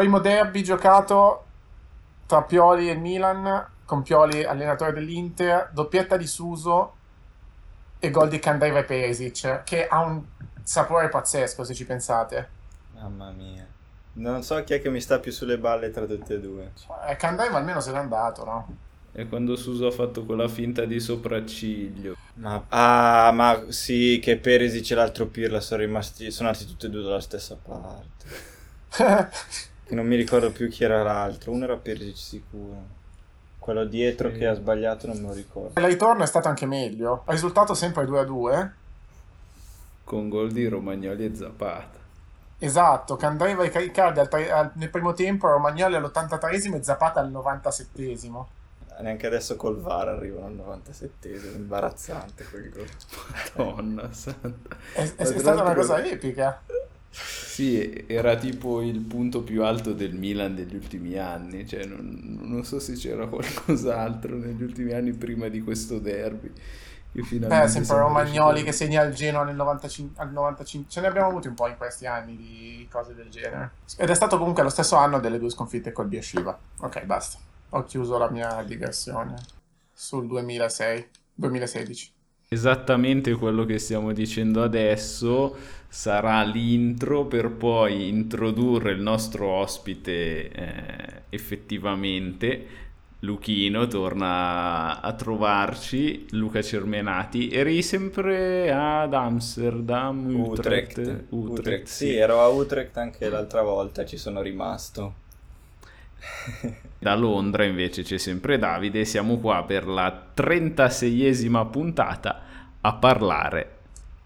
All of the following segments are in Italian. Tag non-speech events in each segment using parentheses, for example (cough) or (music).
Primo derby giocato tra Pioli e Milan, con Pioli allenatore dell'Inter, doppietta di Suso e gol di Candreva e Perisic, che ha un sapore pazzesco se ci pensate. Mamma mia. Non so chi è che mi sta più sulle balle tra tutte e due. Eh, Candreva almeno se n'è andato, no? È quando Suso ha fatto quella finta di sopracciglio. Ma, ah, ma sì, che Perisic e l'altro Pirla sono rimasti, sono andati tutti e due dalla stessa parte. (laughs) che non mi ricordo più chi era l'altro, uno era Perisic sicuro. Quello dietro sì. che ha sbagliato non me lo ricordo. Il ritorno è stato anche meglio. Il risultato sempre 2 a 2. Con gol di Romagnoli e Zapata. Esatto, Candreva e Caricardi nel primo tempo, Romagnoli all'83esimo e Zapata al 97esimo neanche adesso col VAR arrivano al 97 imbarazzante quel gol. (laughs) Madonna santa. È, è, è stata una cosa epica. Sì, era tipo il punto più alto del Milan degli ultimi anni, cioè non, non so se c'era qualcos'altro negli ultimi anni prima di questo derby. Beh, sempre Romagnoli che segna il Genoa nel 95, al 95. Ce ne abbiamo avuti un po' in questi anni di cose del genere. Ed è stato comunque lo stesso anno delle due sconfitte col Biasciva. Ok, basta ho chiuso la mia digressione sul 2006, 2016. Esattamente quello che stiamo dicendo adesso sarà l'intro per poi introdurre il nostro ospite eh, effettivamente. Luchino torna a trovarci, Luca Cermenati. Eri sempre ad Amsterdam, Utrecht. Utrecht, Utrecht, Utrecht sì. sì, ero a Utrecht anche l'altra volta, ci sono rimasto. (laughs) Da Londra invece c'è sempre Davide, siamo qua per la 36esima puntata a parlare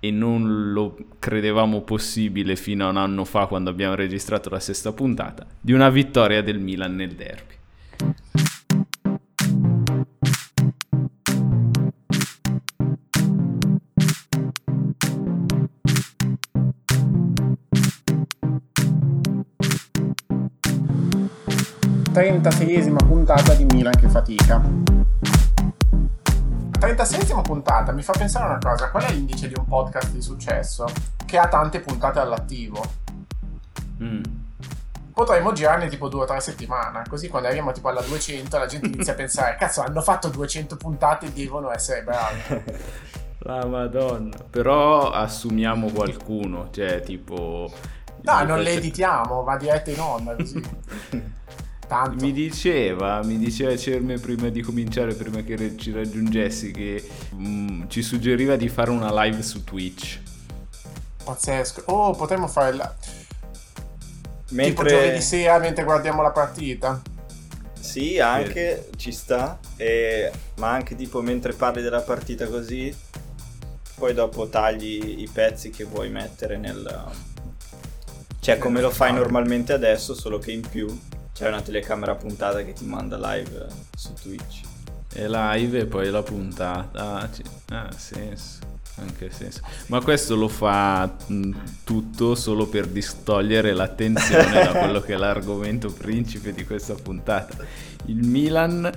e non lo credevamo possibile fino a un anno fa quando abbiamo registrato la sesta puntata, di una vittoria del Milan nel derby. 36esima puntata di Milan che fatica. 36esima puntata mi fa pensare a una cosa, qual è l'indice di un podcast di successo? Che ha tante puntate all'attivo. Mm. Potremmo girarne tipo due o tre settimane, così quando arriviamo tipo alla 200 la gente inizia a (laughs) pensare, cazzo hanno fatto 200 puntate, devono essere bravi. (laughs) La madonna. Però assumiamo qualcuno, cioè tipo... No, non le editiamo, va diretta in onda così. (laughs) Tanto. Mi diceva, mi diceva Cerme prima di cominciare, prima che ci raggiungessi, che mh, mm, ci suggeriva di fare una live su Twitch. Pazzesco. Oh, potremmo fare la... Mentre... Tipo giovedì sera mentre guardiamo la partita. Sì, anche sì. ci sta. E... Ma anche tipo mentre parli della partita così, poi dopo tagli i pezzi che vuoi mettere nel... Cioè come lo fai normalmente adesso, solo che in più c'è una telecamera puntata che ti manda live su Twitch. È live e poi la puntata. Ah, ah senso. Anche senso. Ma questo lo fa mh, tutto solo per distogliere l'attenzione da quello che è l'argomento principe di questa puntata. Il Milan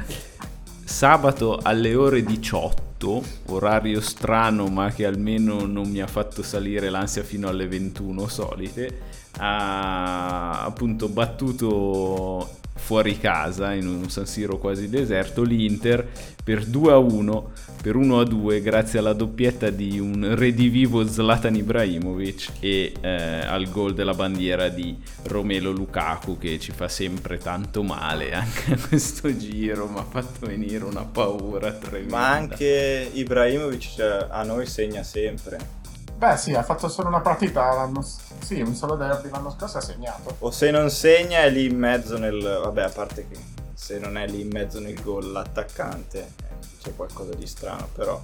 sabato alle ore 18, orario strano ma che almeno non mi ha fatto salire l'ansia fino alle 21 solite, ha appunto battuto fuori casa in un San Siro quasi deserto l'Inter per 2 a 1 per 1 a 2 grazie alla doppietta di un redivivo Zlatan Ibrahimovic e eh, al gol della bandiera di Romelo Lukaku che ci fa sempre tanto male anche a questo giro mi ha fatto venire una paura tremenda. Ma anche Ibrahimovic cioè, a noi segna sempre Beh, sì, ha fatto solo una partita l'anno Sì, un solo derby l'anno scorso ha segnato. O se non segna è lì in mezzo nel. Vabbè, a parte che se non è lì in mezzo nel gol l'attaccante, eh, c'è qualcosa di strano, però.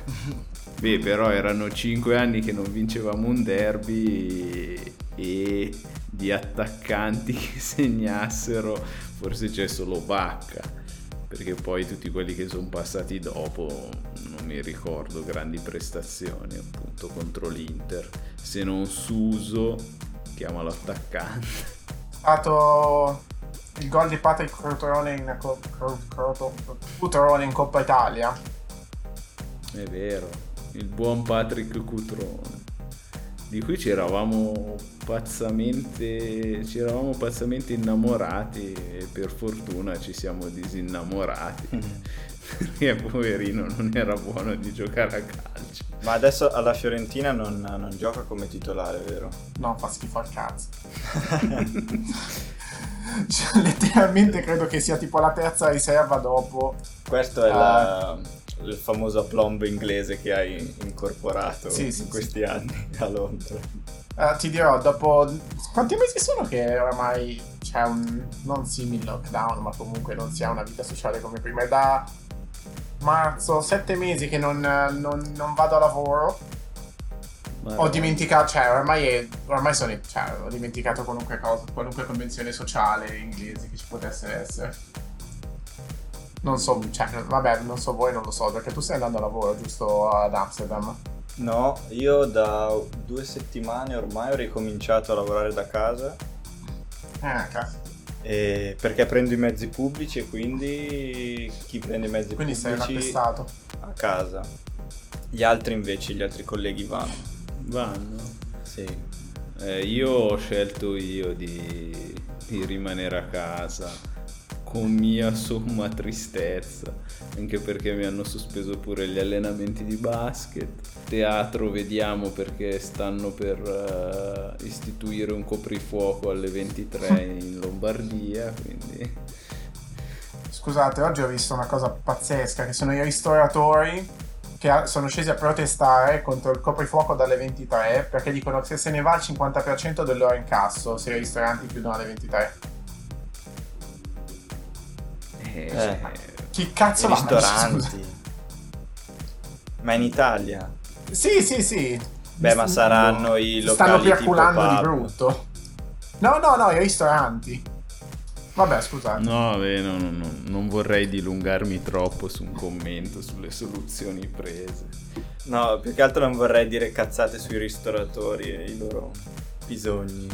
(laughs) Beh, però erano 5 anni che non vincevamo un derby e di attaccanti (laughs) che segnassero, forse c'è solo Bacca perché poi tutti quelli che sono passati dopo non mi ricordo grandi prestazioni appunto contro l'Inter. Se non Suso chiamalo attaccante è stato il gol di Patrick Cutrone in, Cutrone in Coppa Italia. È vero il buon Patrick Cutrone di cui ci eravamo pazzamente ci eravamo pazzamente innamorati e per fortuna ci siamo disinnamorati. (laughs) Perché poverino non era buono di giocare a calcio. Ma adesso alla Fiorentina non, non gioca come titolare vero? no fa schifo al cazzo. (laughs) Cioè, letteralmente credo che sia tipo la terza riserva dopo questo è uh, la il famoso aplomb inglese che hai incorporato sì, in sì, questi sì. anni a Londra. Uh, ti dirò, dopo quanti mesi sono che oramai c'è un non simile lockdown, ma comunque non si ha una vita sociale come prima. È da marzo, sette mesi che non, non, non vado a lavoro. Ma ho dimenticato, cioè, ormai, è, ormai sono, cioè, ho dimenticato qualunque cosa, qualunque convenzione sociale inglese che ci potesse essere. Non so, cioè, vabbè, non so voi, non lo so, perché tu stai andando a lavoro, giusto, ad Amsterdam? No, io da due settimane ormai ho ricominciato a lavorare da casa. Eh, cazzo. E perché prendo i mezzi pubblici e quindi chi prende i mezzi quindi pubblici a casa. Gli altri invece, gli altri colleghi vanno. Vanno? Sì. Eh, io ho scelto io di, di rimanere a casa con mia somma tristezza, anche perché mi hanno sospeso pure gli allenamenti di basket. Teatro vediamo perché stanno per uh, istituire un coprifuoco alle 23 (laughs) in Lombardia, quindi... Scusate, oggi ho visto una cosa pazzesca, che sono i ristoratori che sono scesi a protestare contro il coprifuoco dalle 23 perché dicono che se ne va il 50% del loro incasso se i ristoranti chiudono alle 23. Eh, eh, chi cazzo va ristoranti. Ma in Italia? Sì, sì, sì. Beh, ma saranno i locali Stanno piaculando di brutto. No, no, no, i ristoranti. Vabbè, scusate. No, beh, no, no, no, non vorrei dilungarmi troppo su un commento sulle soluzioni prese. No, più che altro non vorrei dire cazzate sui ristoratori e i loro bisogni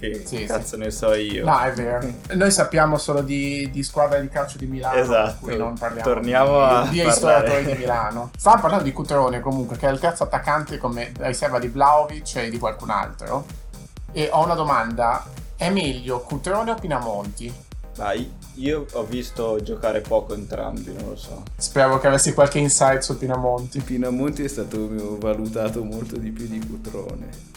che sì, cazzo sì. ne so io. No, è vero. Noi sappiamo solo di, di squadra di calcio di Milano. Esatto. non parliamo Torniamo di, a di ristoratori di Milano. Stavamo parlando di Cutrone comunque, che è il terzo attaccante come riserva di Vlaovic e di qualcun altro. E ho una domanda. È meglio Cutrone o Pinamonti? Dai, io ho visto giocare poco entrambi, non lo so. Spero che avessi qualche insight su Pinamonti. Pinamonti è stato valutato molto di più di Cutrone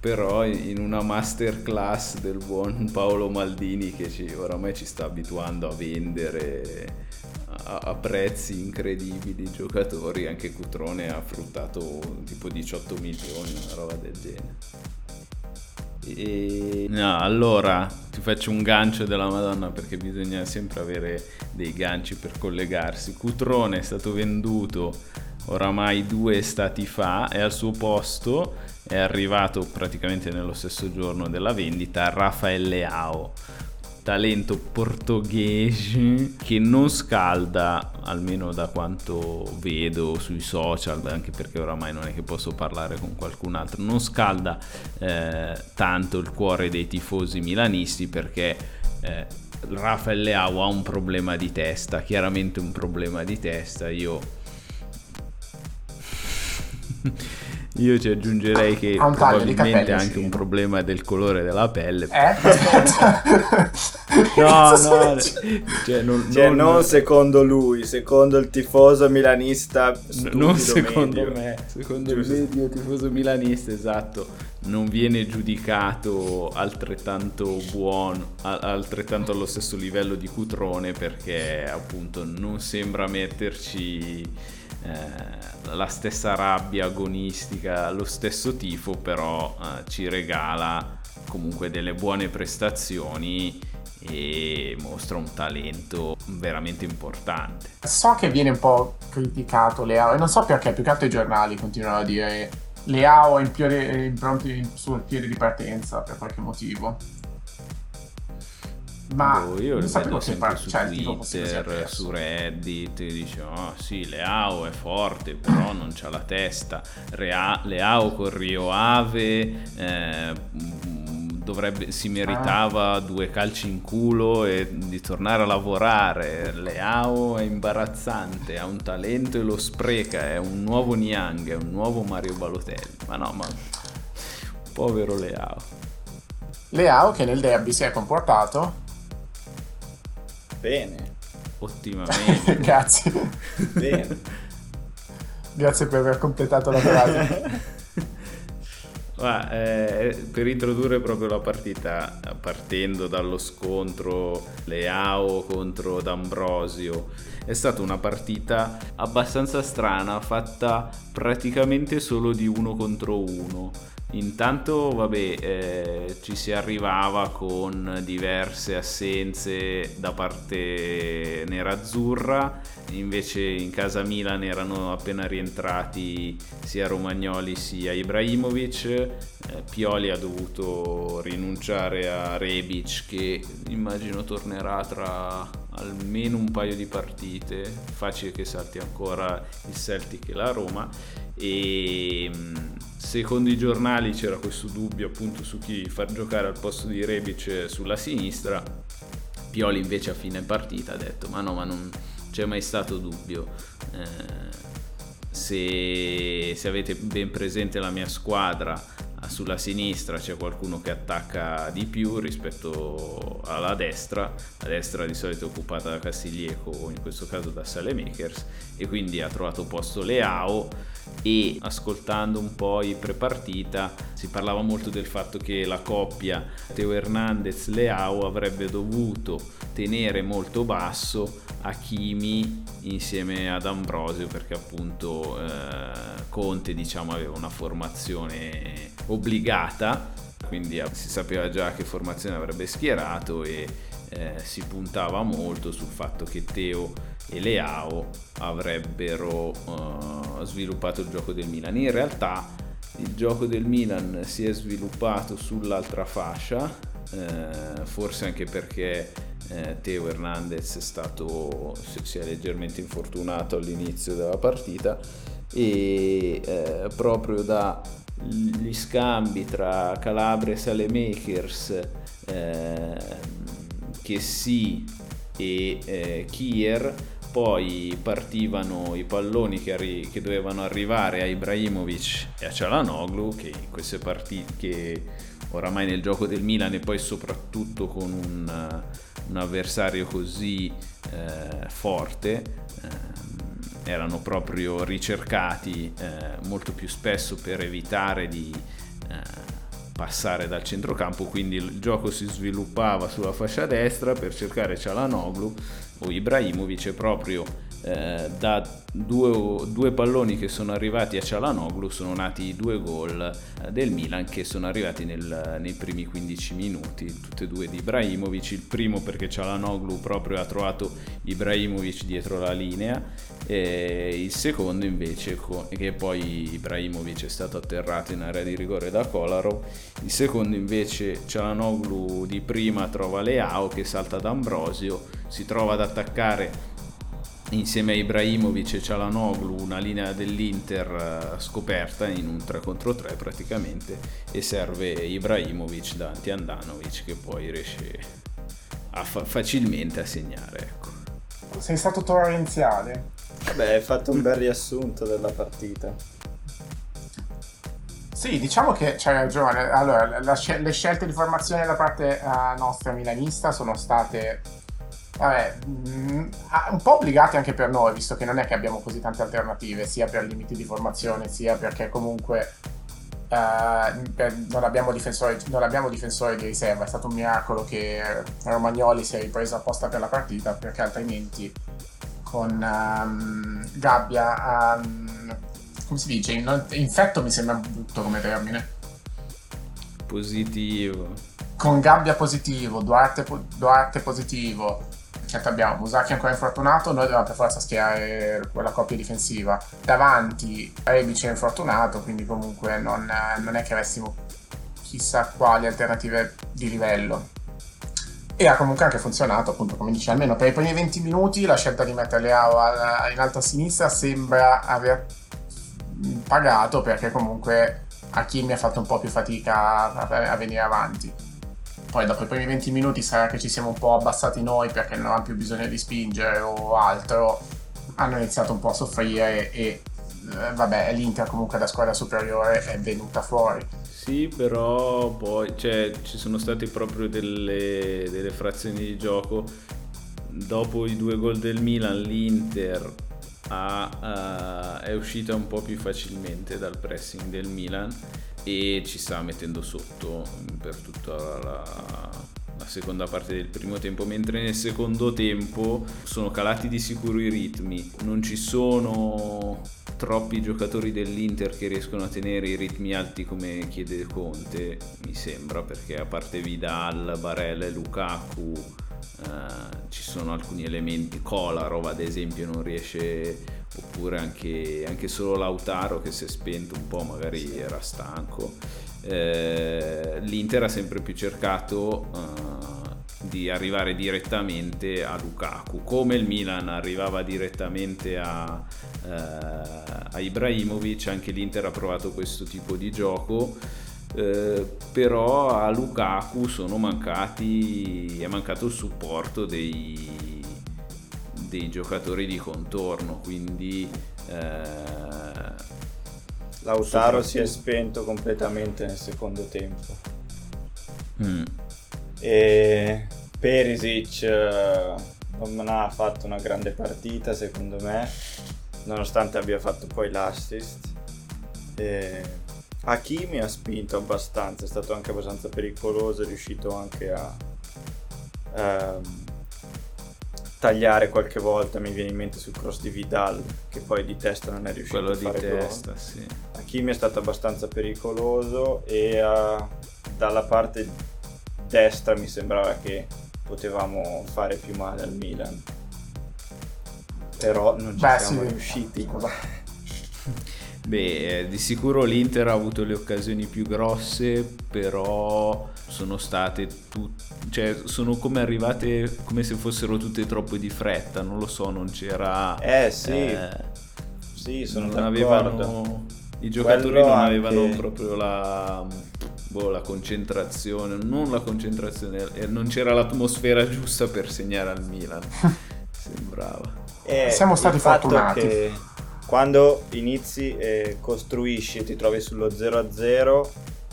però in una masterclass del buon Paolo Maldini che ci, oramai ci sta abituando a vendere a, a, prezzi incredibili i giocatori, anche Cutrone ha fruttato tipo 18 milioni, una roba del genere. E... No, allora ti faccio un gancio della Madonna perché bisogna sempre avere dei ganci per collegarsi. Cutrone è stato venduto oramai due estati fa e al suo posto è arrivato praticamente nello stesso giorno della vendita Rafael Leao talento portoghese che non scalda almeno da quanto vedo sui social anche perché oramai non è che posso parlare con qualcun altro non scalda eh, tanto il cuore dei tifosi milanisti perché eh, Rafael Leao ha un problema di testa chiaramente un problema di testa io Io ci aggiungerei che ha probabilmente ha anche sì. un problema del colore della pelle. Eh? (laughs) no, no, (laughs) cioè, non, cioè non, non, secondo lui, secondo il tifoso milanista. Non secondo medio. me, secondo Giusto. il medio tifoso milanista, esatto. Non viene giudicato altrettanto buono, altrettanto allo stesso livello di Cutrone perché appunto non sembra metterci eh, la stessa rabbia agonistica, lo stesso tifo, però eh, ci regala comunque delle buone prestazioni e mostra un talento veramente importante. So che viene un po' criticato Leao e non so perché, più che altro i giornali continuano a dire Leao è in piede, sul piede di partenza per qualche motivo. Ma boh, io lo vedo sempre su cioè, Twitter, su Reddit, dice oh sì, Leao è forte, però non c'ha la testa. Rea- Leao con Rio Ave eh, dovrebbe, si meritava ah. due calci in culo e di tornare a lavorare. Leao è imbarazzante, ha un talento e lo spreca, è un nuovo Niang, è un nuovo Mario Balotelli. Ma no, ma Povero Leao. Leao che nel derby si è comportato bene. Ottimamente. (laughs) Grazie. Bene. Grazie per aver completato la frase. (laughs) Ma, eh, per introdurre proprio la partita, partendo dallo scontro Leao contro D'Ambrosio, è stata una partita abbastanza strana, fatta praticamente solo di uno contro uno Intanto, vabbè, eh, ci si arrivava con diverse assenze da parte nerazzurra, invece in casa Milan erano appena rientrati sia Romagnoli sia Ibrahimovic, eh, Pioli ha dovuto rinunciare a Rebic che immagino tornerà tra almeno un paio di partite, facile che salti ancora il Celtic e la Roma e secondo i giornali c'era questo dubbio appunto su chi far giocare al posto di Rebic sulla sinistra. Pioli invece a fine partita ha detto ma no ma non c'è mai stato dubbio. Eh, se, se avete ben presente la mia squadra sulla sinistra c'è qualcuno che attacca di più rispetto alla destra, la destra di solito è occupata da Castiglieco, in questo caso da Salemakers, e quindi ha trovato posto Leao e ascoltando un po' i prepartita si parlava molto del fatto che la coppia Teo Hernandez-Leao avrebbe dovuto tenere molto basso Hakimi insieme ad Ambrosio perché appunto eh, Conte diciamo aveva una formazione obbligata quindi si sapeva già che formazione avrebbe schierato e eh, si puntava molto sul fatto che Teo e Leao avrebbero uh, sviluppato il gioco del Milan. In realtà il gioco del Milan si è sviluppato sull'altra fascia eh, forse anche perché eh, Teo Hernandez è stato, si è leggermente infortunato all'inizio della partita e eh, proprio dagli scambi tra Calabria e Salemakers eh, che e eh, Kier poi partivano i palloni che, arri- che, dovevano arrivare a Ibrahimovic e a Cialanoglu che in queste partite che oramai nel gioco del Milan e poi soprattutto con un un avversario così eh, forte eh, erano proprio ricercati eh, molto più spesso per evitare di eh, passare dal centrocampo, quindi il gioco si sviluppava sulla fascia destra per cercare Cialanoglu o Ibrahimovic proprio eh, da due, due, palloni che sono arrivati a Cialanoglu sono nati due gol eh, del Milan che sono arrivati nel, nei primi 15 minuti, tutti e due di Ibrahimovic, il primo perché Cialanoglu proprio ha trovato Ibrahimovic dietro la linea e il secondo invece che poi Ibrahimovic è stato atterrato in area di rigore da Kolarov, il secondo invece Cialanoglu di prima trova Leao che salta ad Ambrosio, si trova ad attaccare insieme a Ibrahimovic e Cialanoglu una linea dell'Inter eh, scoperta in un 3 contro 3 praticamente e serve Ibrahimovic davanti a Andanovic che poi riesce a fa- facilmente a segnare ecco. sei stato torrenziale vabbè hai fatto un bel riassunto della partita sì, diciamo che c'hai ragione. Allora, la, le scelte di formazione da parte uh, nostra milanista sono state Vabbè, mm, un po' obbligati anche per noi, visto che non è che abbiamo così tante alternative, sia per limiti di formazione, sia perché comunque uh, non, abbiamo difensori, non, abbiamo difensori, di riserva. È stato un miracolo che Romagnoli si è ripreso apposta per la partita, perché altrimenti con um, Gabbia, um, come si dice, infetto mi sembra brutto come termine. Positivo. Con Gabbia positivo, Duarte, Duarte positivo, certo abbiamo Musaki ancora infortunato, noi dobbiamo per forza schierare quella coppia difensiva. Davanti Rebic è infortunato, quindi comunque non, non è che avessimo chissà quali alternative di livello. E ha comunque anche funzionato, appunto, come dice, almeno per i primi 20 minuti la scelta di mettere Leao in alto a sinistra sembra aver pagato perché comunque Hakimi ha fatto un po' più fatica a venire avanti poi dopo i primi 20 minuti sarà che ci siamo un po' abbassati noi perché non avevamo più bisogno di spingere o altro, hanno iniziato un po' a soffrire e eh, vabbè l'Inter comunque da squadra superiore è venuta fuori. Sì, però poi cioè, ci sono state proprio delle, delle frazioni di gioco. Dopo i due gol del Milan, l'Inter ha, uh, è uscita un po' più facilmente dal pressing del Milan e ci sta mettendo sotto per tutta la, la seconda parte del primo tempo, mentre nel secondo tempo sono calati di sicuro i ritmi, non ci sono troppi giocatori dell'Inter che riescono a tenere i ritmi alti come chiede Conte, mi sembra, perché a parte Vidal, Barella e Lukaku eh, ci sono alcuni elementi, Kolarov ad esempio non riesce oppure anche, anche, solo Lautaro che si è spento un po', magari era stanco. Eh, L'Inter ha sempre più cercato uh, di arrivare direttamente a Lukaku, come il Milan arrivava direttamente a, uh, a Ibrahimovic, anche l'Inter ha provato questo tipo di gioco. Eh, però a Lukaku sono mancati è mancato il supporto dei, dei giocatori di contorno, quindi... Eh, Lautaro si è spento completamente nel secondo tempo. Mm. E Perisic eh, non ha fatto una grande partita secondo me, nonostante abbia fatto poi l'assist. E Hakimi ha spinto abbastanza, è stato anche abbastanza pericoloso, è riuscito anche a... Um, tagliare qualche volta, mi viene in mente sul cross di Vidal, che poi di testa non è riuscito Quello a fare di testa, gol. sì. Hakimi è stato abbastanza pericoloso e uh, dalla parte destra mi sembrava che potevamo fare più male al Milan. Però non ci Beh, siamo sì. riusciti. Beh, eh, di sicuro l'Inter ha avuto le occasioni più grosse, però sono state tutte, cioè sono come arrivate come se fossero tutte troppo di fretta, non lo so, non c'era... Eh sì, eh, sì, sono non avevano, I giocatori Quello non anche... avevano proprio la, boh, la concentrazione, non la concentrazione, eh, non c'era l'atmosfera giusta per segnare al Milan, (laughs) sembrava. Eh, Siamo stati fortunati. Che quando inizi e costruisci e ti trovi sullo 0-0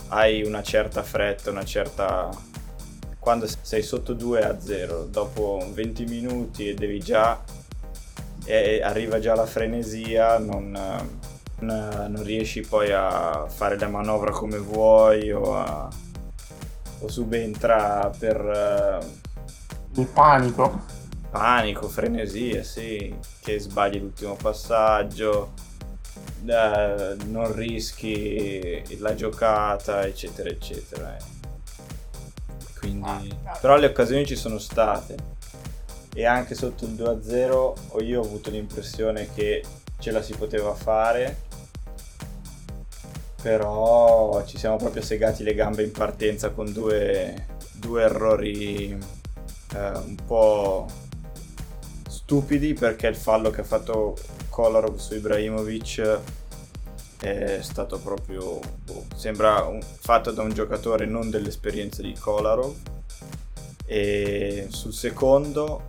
hai una certa fretta, una certa... Quando sei sotto 2-0, dopo 20 minuti e devi già... E arriva già la frenesia, non, non, non riesci poi a fare la manovra come vuoi o, a, o subentra per... Il panico. Panico, frenesia, sì, che sbagli l'ultimo passaggio, eh, non rischi la giocata, eccetera, eccetera. Eh. Quindi, però le occasioni ci sono state e anche sotto il 2-0 io ho avuto l'impressione che ce la si poteva fare però ci siamo proprio segati le gambe in partenza con due, due errori eh, un po' stupidi perché il fallo che ha fatto Kolarov su Ibrahimovic è stato proprio boh, sembra un, fatto da un giocatore non dell'esperienza di Kolarov. E sul secondo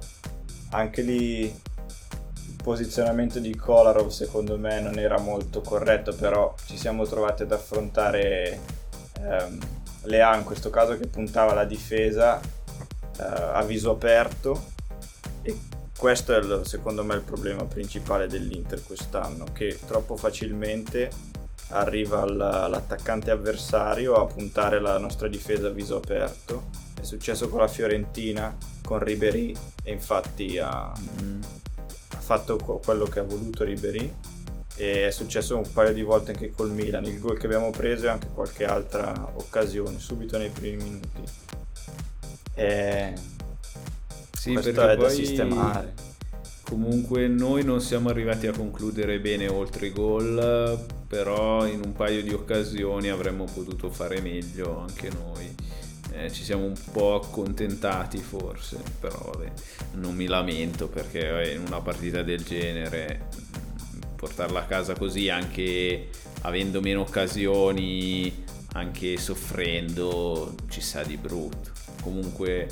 anche lì il posizionamento di Kolarov secondo me non era molto corretto però ci siamo trovati ad affrontare ehm, Lea in questo caso che puntava la difesa eh, a viso aperto questo è il, secondo me il problema principale dell'Inter quest'anno, che troppo facilmente arriva all'attaccante avversario a puntare la nostra difesa a viso aperto. È successo con la Fiorentina, con Ribery e infatti ha, mm, ha fatto quello che ha voluto Ribery e è successo un paio di volte anche col Milan. Il gol che abbiamo preso e anche qualche altra occasione, subito nei primi minuti. E sì, Questo è da sistemare. Comunque noi non siamo arrivati a concludere bene oltre i gol, però in un paio di occasioni avremmo potuto fare meglio anche noi. Eh, ci siamo un po' accontentati forse, però vabbè, non mi lamento perché in una partita del genere portarla a casa così anche avendo meno occasioni, anche soffrendo, ci sa di brutto. Comunque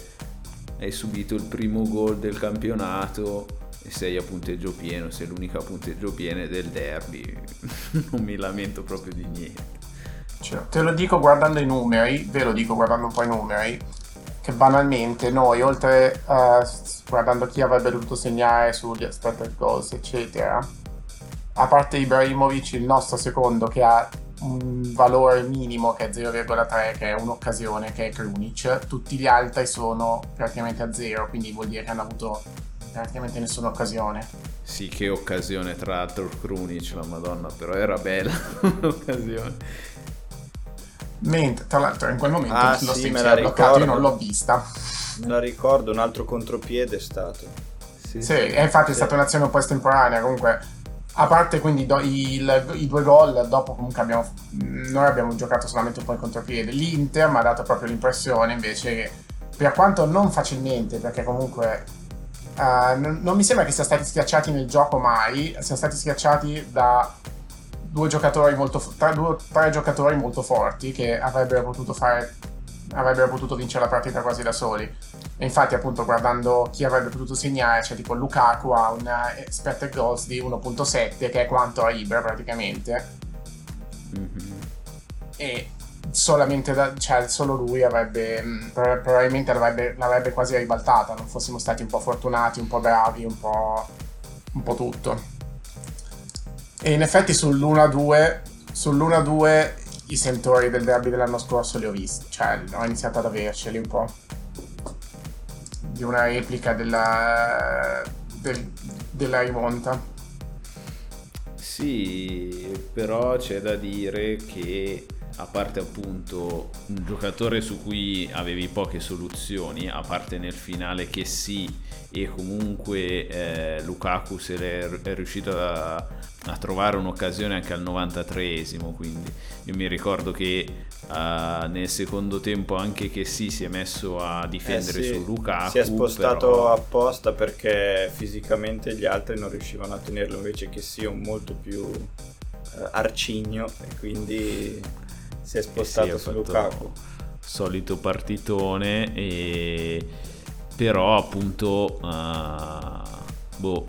hai subito il primo gol del campionato e sei a punteggio pieno, sei l'unica a punteggio pieno del derby, (laughs) non mi lamento proprio di niente. Cioè, te lo dico guardando i numeri, ve lo dico guardando un po' i numeri, che banalmente noi, oltre a uh, guardando chi avrebbe dovuto segnare sugli expected goals, eccetera, a parte Ibrahimovic, il nostro secondo che ha un valore minimo che è 0,3, che è un'occasione, che è Krunic, tutti gli altri sono praticamente a zero, quindi vuol dire che hanno avuto praticamente nessuna occasione. Sì, che occasione tra l'altro Krunic, la madonna, però era bella (laughs) l'occasione. Mentre, tra l'altro, in quel momento ah, lo sì, me la bloccato, io non l'ho vista. Me la ricordo, un altro contropiede è stato. Sì, sì, e infatti sì. è stata un'azione un po' estemporanea. Comunque, a parte quindi do, il, i due gol, dopo comunque abbiamo, noi abbiamo giocato solamente un po' in contropiede. L'Inter mi ha dato proprio l'impressione invece che, per quanto non facilmente, perché comunque uh, non, non mi sembra che siano stati schiacciati nel gioco mai, siano stati schiacciati da due giocatori molto tre, due, tre giocatori molto forti che avrebbero potuto fare avrebbero potuto vincere la partita quasi da soli. E infatti appunto guardando chi avrebbe potuto segnare c'è tipo Lukaku ha un expected goals di 1.7 che è quanto a Ibra praticamente. Mm-hmm. e solamente da, cioè solo lui avrebbe probabilmente l'avrebbe, l'avrebbe quasi ribaltata non fossimo stati un po' fortunati un po' bravi un po', un po tutto. E in effetti sull'1-2, sull'1-2 i sentori del derby dell'anno scorso li ho visti, cioè ho iniziato ad averceli un po'. Di una replica della, del, della rimonta. Sì, però c'è da dire che a parte appunto un giocatore su cui avevi poche soluzioni, a parte nel finale che sì, e comunque eh, Lukaku se è riuscito a, a, trovare un'occasione anche al 93esimo, quindi io mi ricordo che uh, nel secondo tempo anche che sì si è messo a difendere eh sì, su Lukaku. Si è spostato però... apposta perché fisicamente gli altri non riuscivano a tenerlo, invece che sì un molto più uh, arcigno e quindi si è spostato eh sì, su Lukaku. Solito partitone e però appunto uh, boh,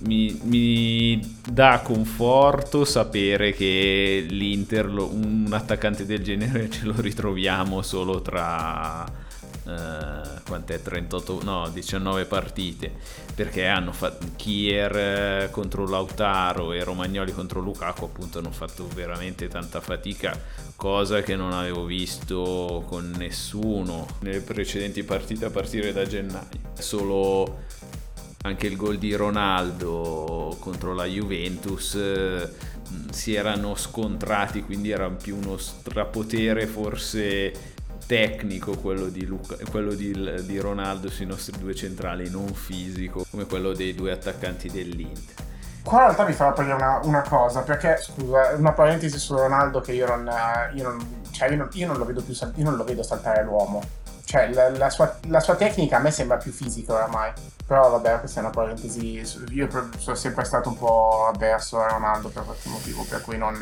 mi, mi, dà conforto sapere che l'Inter, un attaccante del genere (laughs) ce lo ritroviamo solo tra Uh, quant'è? 38 no 19 partite. Perché hanno fatto Kier eh, contro Lautaro e Romagnoli contro Lukaku appunto hanno fatto veramente tanta fatica cosa che non avevo visto con nessuno nelle precedenti partite a partire da gennaio. Solo anche il gol di Ronaldo contro la Juventus eh, si erano scontrati quindi era più uno strapotere forse tecnico quello di, Luca, quello di, di Ronaldo sui nostri due centrali, non fisico come quello dei due attaccanti dell'Inter. Qua in realtà mi fa aprire una, una, cosa, perché scusa, una parentesi su Ronaldo che io non, io non, cioè io non, io non lo vedo più io non lo vedo saltare l'uomo. Cioè la, la, sua, la, sua, tecnica a me sembra più fisica oramai. Però vabbè, questa è una parentesi. Io sono sempre stato un po' avverso a Ronaldo per questo motivo, per cui non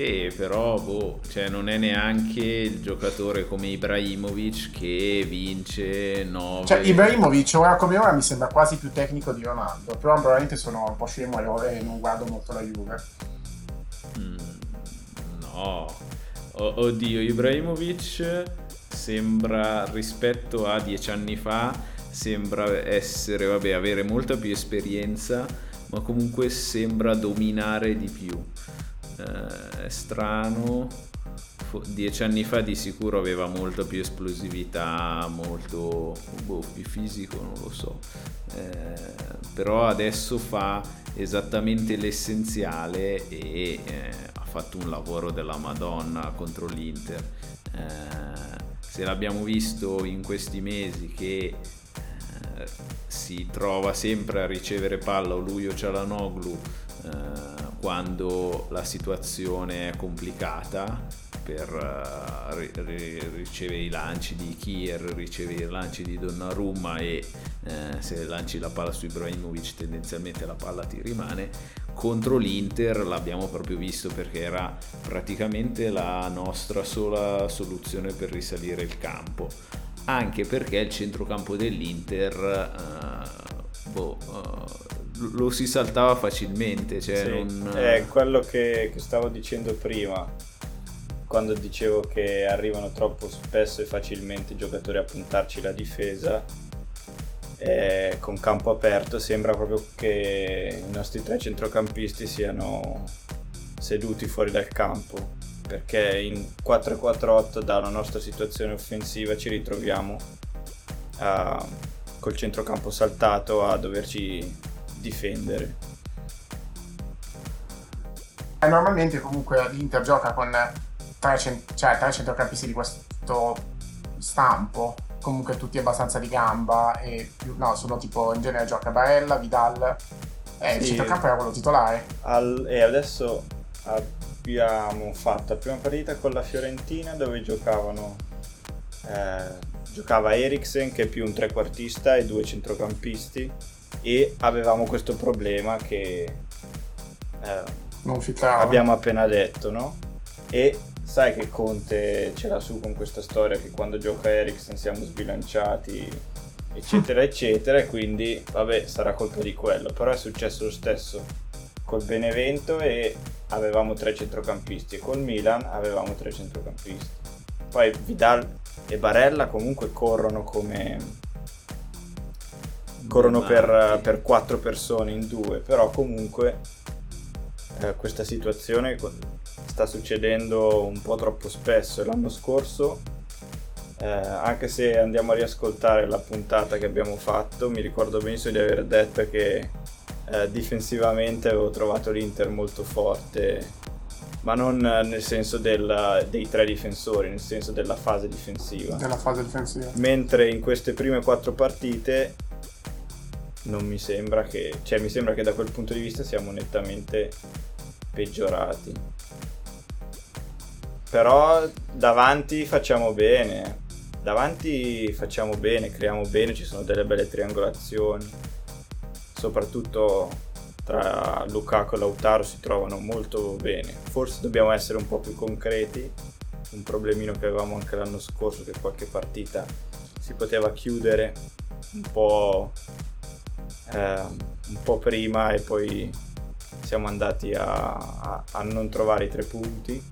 sì, però boh, cioè non è neanche il giocatore come Ibrahimovic che vince 9. Cioè Ibrahimovic ora come ora mi sembra quasi più tecnico di Ronaldo, però probabilmente sono un po' scemo e non guardo molto la Juve. Mm, no. O- oddio, Ibrahimovic sembra rispetto a dieci anni fa sembra essere, vabbè, avere molta più esperienza, ma comunque sembra dominare di più eh, è strano. Dieci anni fa di sicuro aveva molta più esplosività, molto boh, più fisico, non lo so. Eh, però adesso fa esattamente l'essenziale e eh, ha fatto un lavoro della Madonna contro l'Inter. Eh, se l'abbiamo visto in questi mesi che eh, si trova sempre a ricevere palla o lui o Cialanoglu quando la situazione è complicata per uh, ricevere i lanci di Kier, ricevere i lanci di Donnarumma e uh, se lanci la palla su Ibrahimovic tendenzialmente la palla ti rimane. Contro l'Inter l'abbiamo proprio visto perché era praticamente la nostra sola soluzione per risalire il campo. Anche perché il centrocampo dell'Inter uh, boh, lo si saltava facilmente. Cioè sì, non... È quello che, che, stavo dicendo prima. quando dicevo che arrivano troppo spesso e facilmente i giocatori a puntarci la difesa, eh, con campo aperto sembra proprio che i nostri tre centrocampisti siano seduti fuori dal campo perché in 4-4-8 dalla nostra situazione offensiva ci ritroviamo a, col centrocampo saltato a doverci difendere. Eh, normalmente comunque l'Inter gioca con tre, cent- cioè, tre centrocampisti di questo stampo, comunque tutti abbastanza di gamba e più, no, sono tipo in genere gioca Barella, Vidal e sì. il centrocampo era quello titolare. Al, e adesso abbiamo fatto la prima partita con la Fiorentina dove giocavano eh, giocava Eriksen che è più un trequartista e due centrocampisti e avevamo questo problema che eh, abbiamo appena detto no? e sai che Conte ce l'ha su con questa storia che quando gioca Eriksen siamo sbilanciati eccetera (laughs) eccetera e quindi vabbè sarà colpa di quello però è successo lo stesso col Benevento e avevamo tre centrocampisti e col Milan avevamo tre centrocampisti. Poi Vidal e Barella comunque corrono come corrono per, per, quattro persone in due, però comunque eh, questa situazione sta succedendo un po' troppo spesso. L'anno scorso, eh, anche se andiamo a riascoltare la puntata che abbiamo fatto, mi ricordo benissimo di aver detto che eh, difensivamente avevo trovato l'Inter molto forte, ma non nel senso del, dei tre difensori, nel senso della fase difensiva. Della fase difensiva. Mentre in queste prime quattro partite non mi sembra che, cioè mi sembra che da quel punto di vista siamo nettamente peggiorati. Però davanti facciamo bene. Davanti facciamo bene, creiamo bene, ci sono delle belle triangolazioni soprattutto tra Lukaku e Lautaro si trovano molto bene. Forse dobbiamo essere un po' più concreti, un problemino che avevamo anche l'anno scorso che qualche partita si poteva chiudere un po', eh, un po prima e poi siamo andati a, a, a non trovare i tre punti.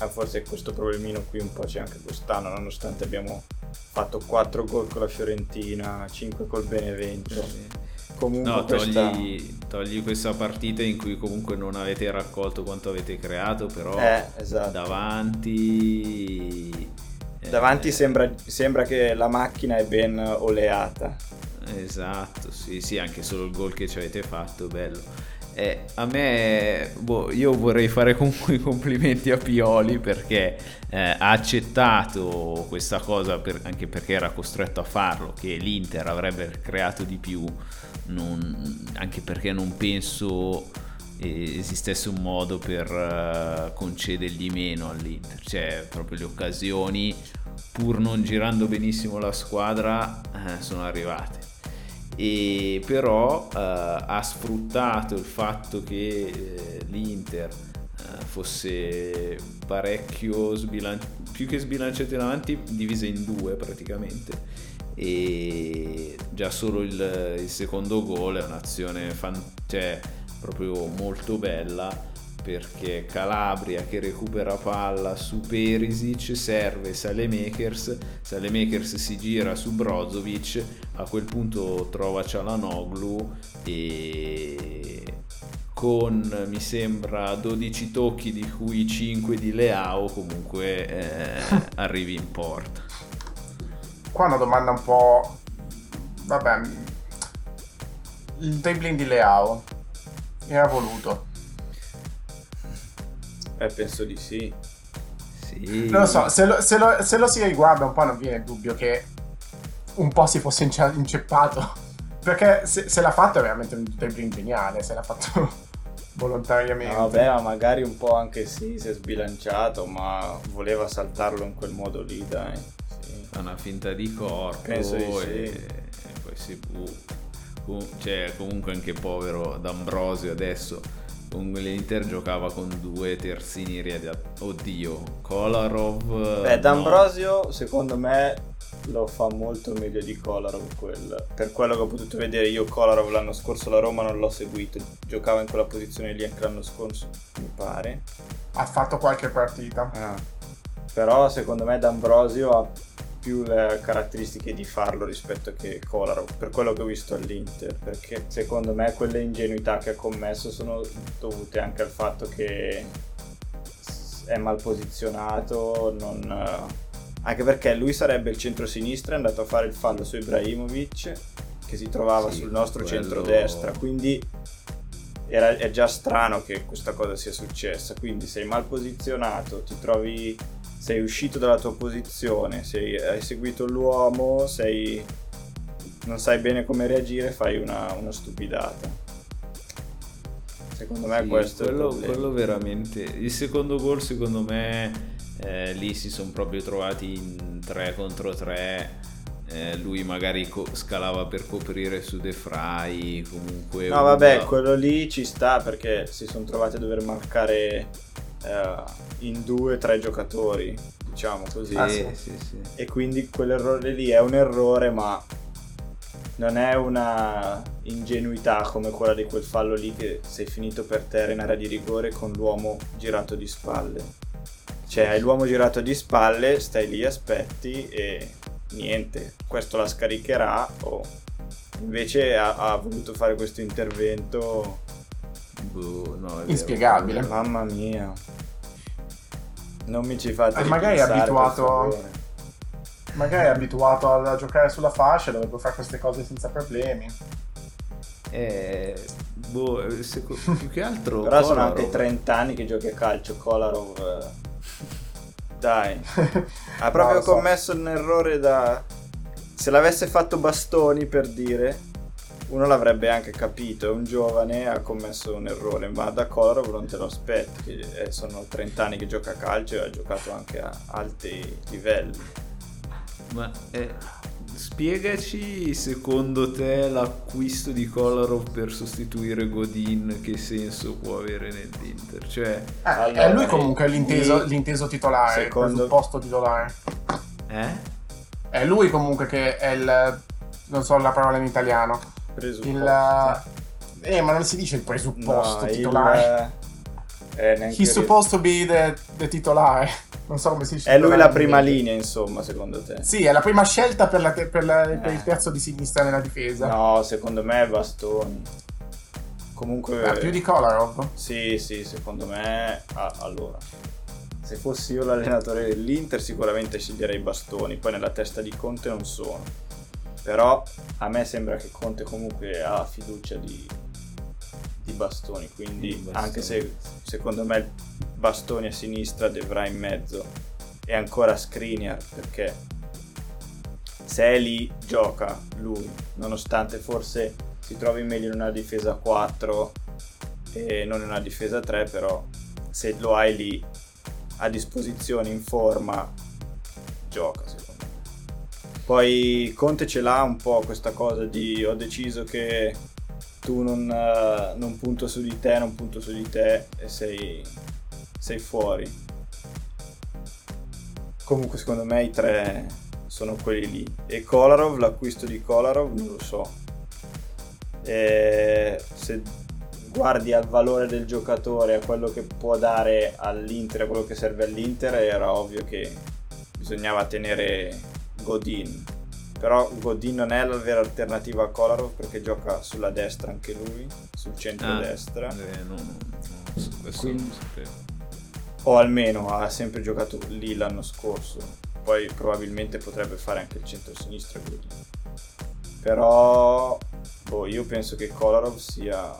Eh, forse questo problemino qui un po' c'è anche quest'anno, nonostante abbiamo fatto 4 gol con la Fiorentina, 5 col Benevento. Sì comunque no, questa... togli, togli, questa partita in cui comunque non avete raccolto quanto avete creato, però eh, esatto. davanti... Eh, davanti sembra, sembra che la macchina è ben oleata. Esatto, sì, sì, anche solo il gol che ci avete fatto, bello. Eh, a me, boh, io vorrei fare comunque i complimenti a Pioli perché eh, ha accettato questa cosa per, anche perché era costretto a farlo, che l'Inter avrebbe creato di più non, anche perché non penso esistesse un modo per uh, concedergli meno all'Inter, cioè proprio le occasioni pur non girando benissimo la squadra uh, sono arrivate. E però uh, ha sfruttato il fatto che l'Inter fosse parecchio sbilanciato, più che sbilanciato in avanti, divisa in due praticamente. E già solo il, il secondo gol è un'azione fan- cioè, proprio molto bella perché Calabria che recupera palla su Perisic serve Salemakers Salemakers si gira su Brozovic a quel punto trova Cialanoglu e con mi sembra 12 tocchi di cui 5 di Leao comunque eh, (laughs) arrivi in porta qua una domanda un po'... Vabbè, il dribbling di Leao era voluto? Eh, penso di sì. Sì. Non lo so, se lo, se lo, se lo si riguarda un po' non viene il dubbio che un po' si fosse inceppato. (laughs) Perché se, se l'ha fatto è veramente un dribbling geniale, se l'ha fatto (laughs) volontariamente. No, vabbè, ma magari un po' anche sì, si è sbilanciato, ma voleva saltarlo in quel modo lì, dai fa una finta di corpo Penso di sì. e, e poi si butta. Cioè, comunque anche povero D'Ambrosio adesso l'Inter giocava con due terzini realizzati. Oddio, Kolarov. Beh, D'Ambrosio no. secondo me lo fa molto meglio di Kolarov. Quel... Per quello che ho potuto vedere io, Kolarov l'anno scorso la Roma non l'ho seguito. Giocava in quella posizione lì anche l'anno scorso, mi pare Ha fatto qualche partita. Ah. Però secondo me D'Ambrosio ha più le caratteristiche di farlo rispetto che Kolarov, per quello che ho visto all'Inter, perché secondo me quelle ingenuità che ha commesso sono dovute anche al fatto che è mal posizionato, non... anche perché lui sarebbe il centro-sinistra, è andato a fare il fallo su Ibrahimovic, che si trovava sì, sul nostro quello... centro-destra, quindi era, è già strano che questa cosa sia successa, quindi sei mal posizionato, ti trovi sei uscito dalla tua posizione, sei, hai seguito l'uomo, sei, non sai bene come reagire, fai una, una stupidata. Secondo me sì, questo quello, è il quello veramente. Il secondo gol, secondo me, eh, lì si sono proprio trovati in 3 contro 3. Eh, lui magari co- scalava per coprire su De Frey. Comunque. No, vabbè, da... quello lì ci sta perché si sono trovati a dover marcare eh, in due o tre giocatori, diciamo così. Ah, sì, sì, sì. E quindi quell'errore lì è un errore, ma non è una ingenuità come quella di quel fallo lì che sei finito per terra in area di rigore con l'uomo girato di spalle. Cioè, hai l'uomo girato di spalle, stai lì, aspetti e niente, questo la scaricherà o invece ha, ha voluto fare questo intervento Boh, no, Inspiegabile. Mamma mia. Non mi ci fate eh, magari è abituato magari è abituato a giocare sulla fascia dove può fare queste cose senza problemi. Eh, boh, secondo, (laughs) più che altro Però Kolarov... sono anche 30 anni che giochi a calcio, Kolarov eh. Dai. (laughs) ha proprio no, so. commesso un errore da se l'avesse fatto Bastoni per dire uno l'avrebbe anche capito, è un giovane, ha commesso un errore, ma da Kolarov non te lo aspetti, eh, sono 30 anni che gioca a calcio e ha giocato anche a alti livelli. Ma eh, spiegaci secondo te l'acquisto di Kolarov per sostituire Godin, che senso può avere nell'Inter? Cioè, eh, allora, è lui comunque l'inteso, l'inteso titolare, secondo... il posto titolare. Eh? È lui comunque che è il... non so la parola in italiano il, eh, ma non si dice il presupposto no, titolare. Il, eh, He's supposed to be the, the, titolare. Non so come si dice. È lui la prima linea, insomma, secondo te? Sì, è la prima scelta per, la, per, la, eh. per il terzo di sinistra nella difesa. No, secondo me è Bastoni. Comunque... Beh, più di Kolarov? Sì, sì, secondo me... Ah, allora, se fossi io l'allenatore dell'Inter sicuramente sceglierei Bastoni, poi nella testa di Conte non sono però a me sembra che Conte comunque ha fiducia di, di Bastoni, quindi bastoni. anche se secondo me Bastoni a sinistra dovrà in mezzo e ancora Skriniar perché se è lì gioca lui, nonostante forse si trovi meglio in una difesa 4 e non in una difesa 3, però se lo hai lì a disposizione in forma gioca me. Poi Conte ce l'ha un po' questa cosa di ho deciso che tu non, uh, non punto su di te, non punto su di te e sei, sei fuori. Comunque secondo me i tre sono quelli lì. E Kolarov, l'acquisto di Kolarov, non lo so. E se guardi al valore del giocatore, a quello che può dare all'Inter, a quello che serve all'Inter, era ovvio che bisognava tenere Godin. Però Godin non è la vera alternativa a Kolarov perché gioca sulla destra anche lui, sul centro-destra. Ah, eh, no, no, no, Quindi, o almeno ha sempre giocato lì l'anno scorso. Poi probabilmente potrebbe fare anche il centro-sinistra Godin. Però boh, io penso che Kolarov sia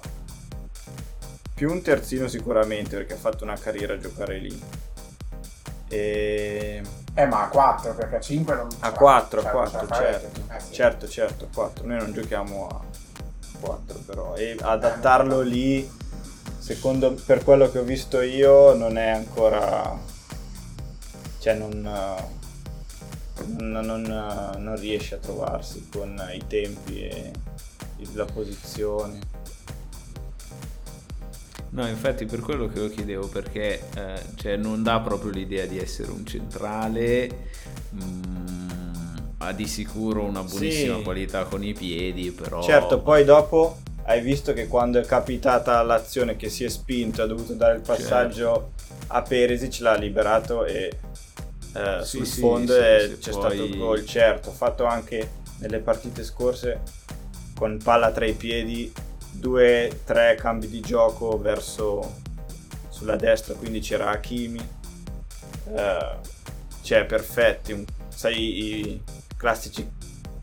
più un terzino sicuramente perché ha fatto una carriera a giocare lì. E eh, ma a 4 perché a 5 non A 4, a 4, certo, certo. Eh, sì. certo, certo, 4. Noi non giochiamo a 4 però. E adattarlo lì, secondo per quello che ho visto io, non è ancora... Cioè non... Non, non, non riesce a trovarsi con i tempi e la posizione. No, infatti per quello che lo chiedevo, perché eh, cioè, non dà proprio l'idea di essere un centrale, mh, mm, ha di sicuro una buonissima sì. qualità con i piedi, però... Certo, poi dopo hai visto che quando è capitata l'azione che si è spinto, ha dovuto dare il passaggio... Certo a Perisic l'ha liberato e eh, sì, sul sì, fondo c'è poi... stato il gol certo ha fatto anche nelle partite scorse con palla tra i piedi due tre cambi di gioco verso sulla destra quindi c'era Hakimi. Eh, cioè perfetti. Sai i classici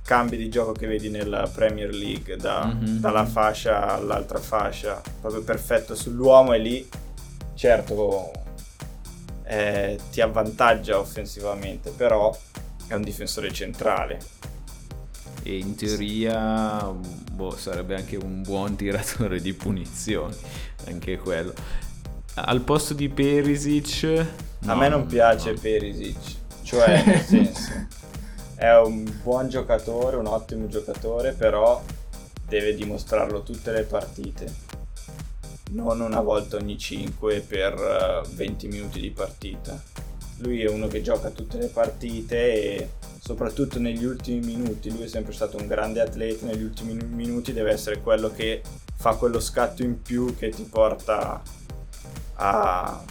cambi di gioco che vedi nella Premier League da, mm-hmm. dalla fascia all'altra fascia. Proprio perfetto sull'uomo e lì certo eh, ti avvantaggia offensivamente però è un difensore centrale. E in teoria boh, sarebbe anche un buon tiratore di punizioni anche quello al posto di Perisic no, a me non piace no. Perisic cioè nel (laughs) senso è un buon giocatore, un ottimo giocatore, però deve dimostrarlo tutte le partite. Non una volta ogni 5 per 20 eh, minuti di partita. Lui è uno che gioca tutte le partite e soprattutto negli ultimi minuti, lui è sempre stato un grande atleta, negli ultimi minuti deve essere quello che fa quello scatto in più che ti porta a,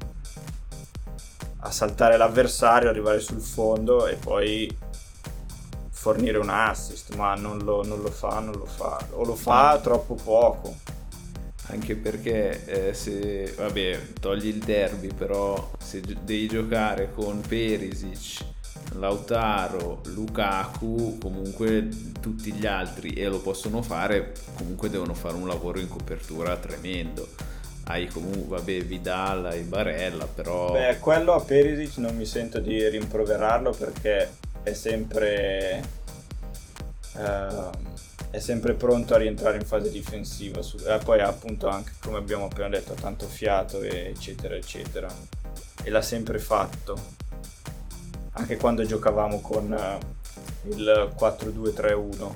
a saltare l'avversario, arrivare sul fondo e poi fornire un assist, ma non lo, non lo fa, non lo fa, o lo fa troppo poco. Anche perché eh, se, vabbè, togli il derby, però se devi giocare con Perisic, Lautaro, Lukaku, comunque tutti gli altri e lo possono fare, comunque devono fare un lavoro in copertura tremendo. Hai comunque, vabbè, Vidal, hai Barella, però... Beh, quello a Perisic non mi sento di rimproverarlo perché è sempre uh, è sempre pronto a rientrare in fase difensiva su, eh, poi ha appunto anche come abbiamo appena detto tanto fiato eccetera eccetera e l'ha sempre fatto. Anche quando giocavamo con uh, il 4-2-3-1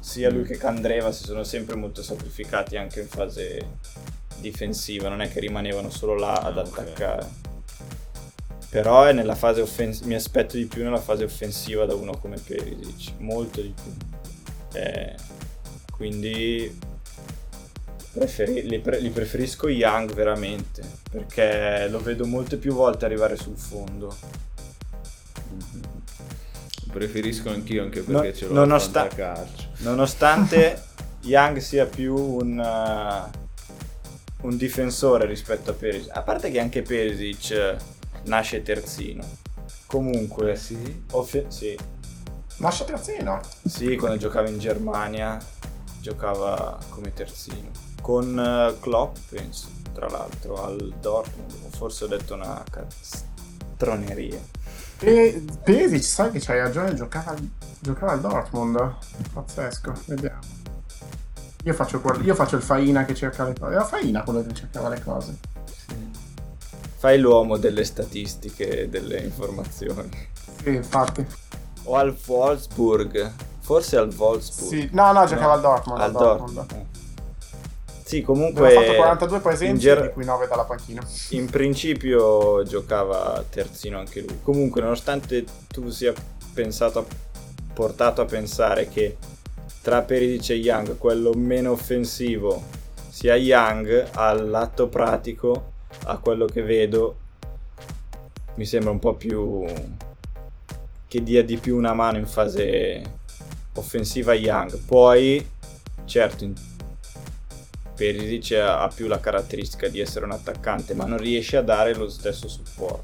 sia lui che Candreva si sono sempre molto sacrificati anche in fase difensiva non è che rimanevano solo là ad ah, attaccare. Però è nella fase offensiva, mi aspetto di più nella fase offensiva da uno come Perisic, molto di più. Eh, quindi preferi, li, pre, li, preferisco Young veramente, perché lo vedo molte più volte arrivare sul fondo. Preferisco anch'io anche perché no, ce l'ho nonostan- calcio. Nonostante (laughs) Young sia più un, uh, un difensore rispetto a Perisic, a parte che anche Perisic nasce terzino. Comunque, sì. Off- sì. Nasce terzino? Sì, quando giocava in Germania giocava come terzino. Con uh, Klopp, penso, tra l'altro, al Dortmund. Forse ho detto una castroneria. E Pesic, sai che c'hai ragione, giocava, giocava al Dortmund. Pazzesco, vediamo. Io faccio, io faccio il Faina che cerca le cose. Era Faina quello che cercava le cose. Fai l'uomo delle statistiche e delle informazioni. Sì, infatti. O al Wolfsburg. Forse al Wolfsburg. Sì, no, no, giocava no. al Dortmund. Al Dortmund. Dortmund. Sì, comunque... Ha fatto 42 presenze, ger- di cui 9 dalla panchina. In principio giocava terzino anche lui. Comunque, nonostante tu sia pensato, portato a pensare che tra Perisic e Young quello meno offensivo sia Young, all'atto pratico a quello che vedo mi sembra un po' più che dia di più una mano in fase offensiva Young. Poi certo in... Perisic ha più la caratteristica di essere un attaccante ma non riesce a dare lo stesso supporto.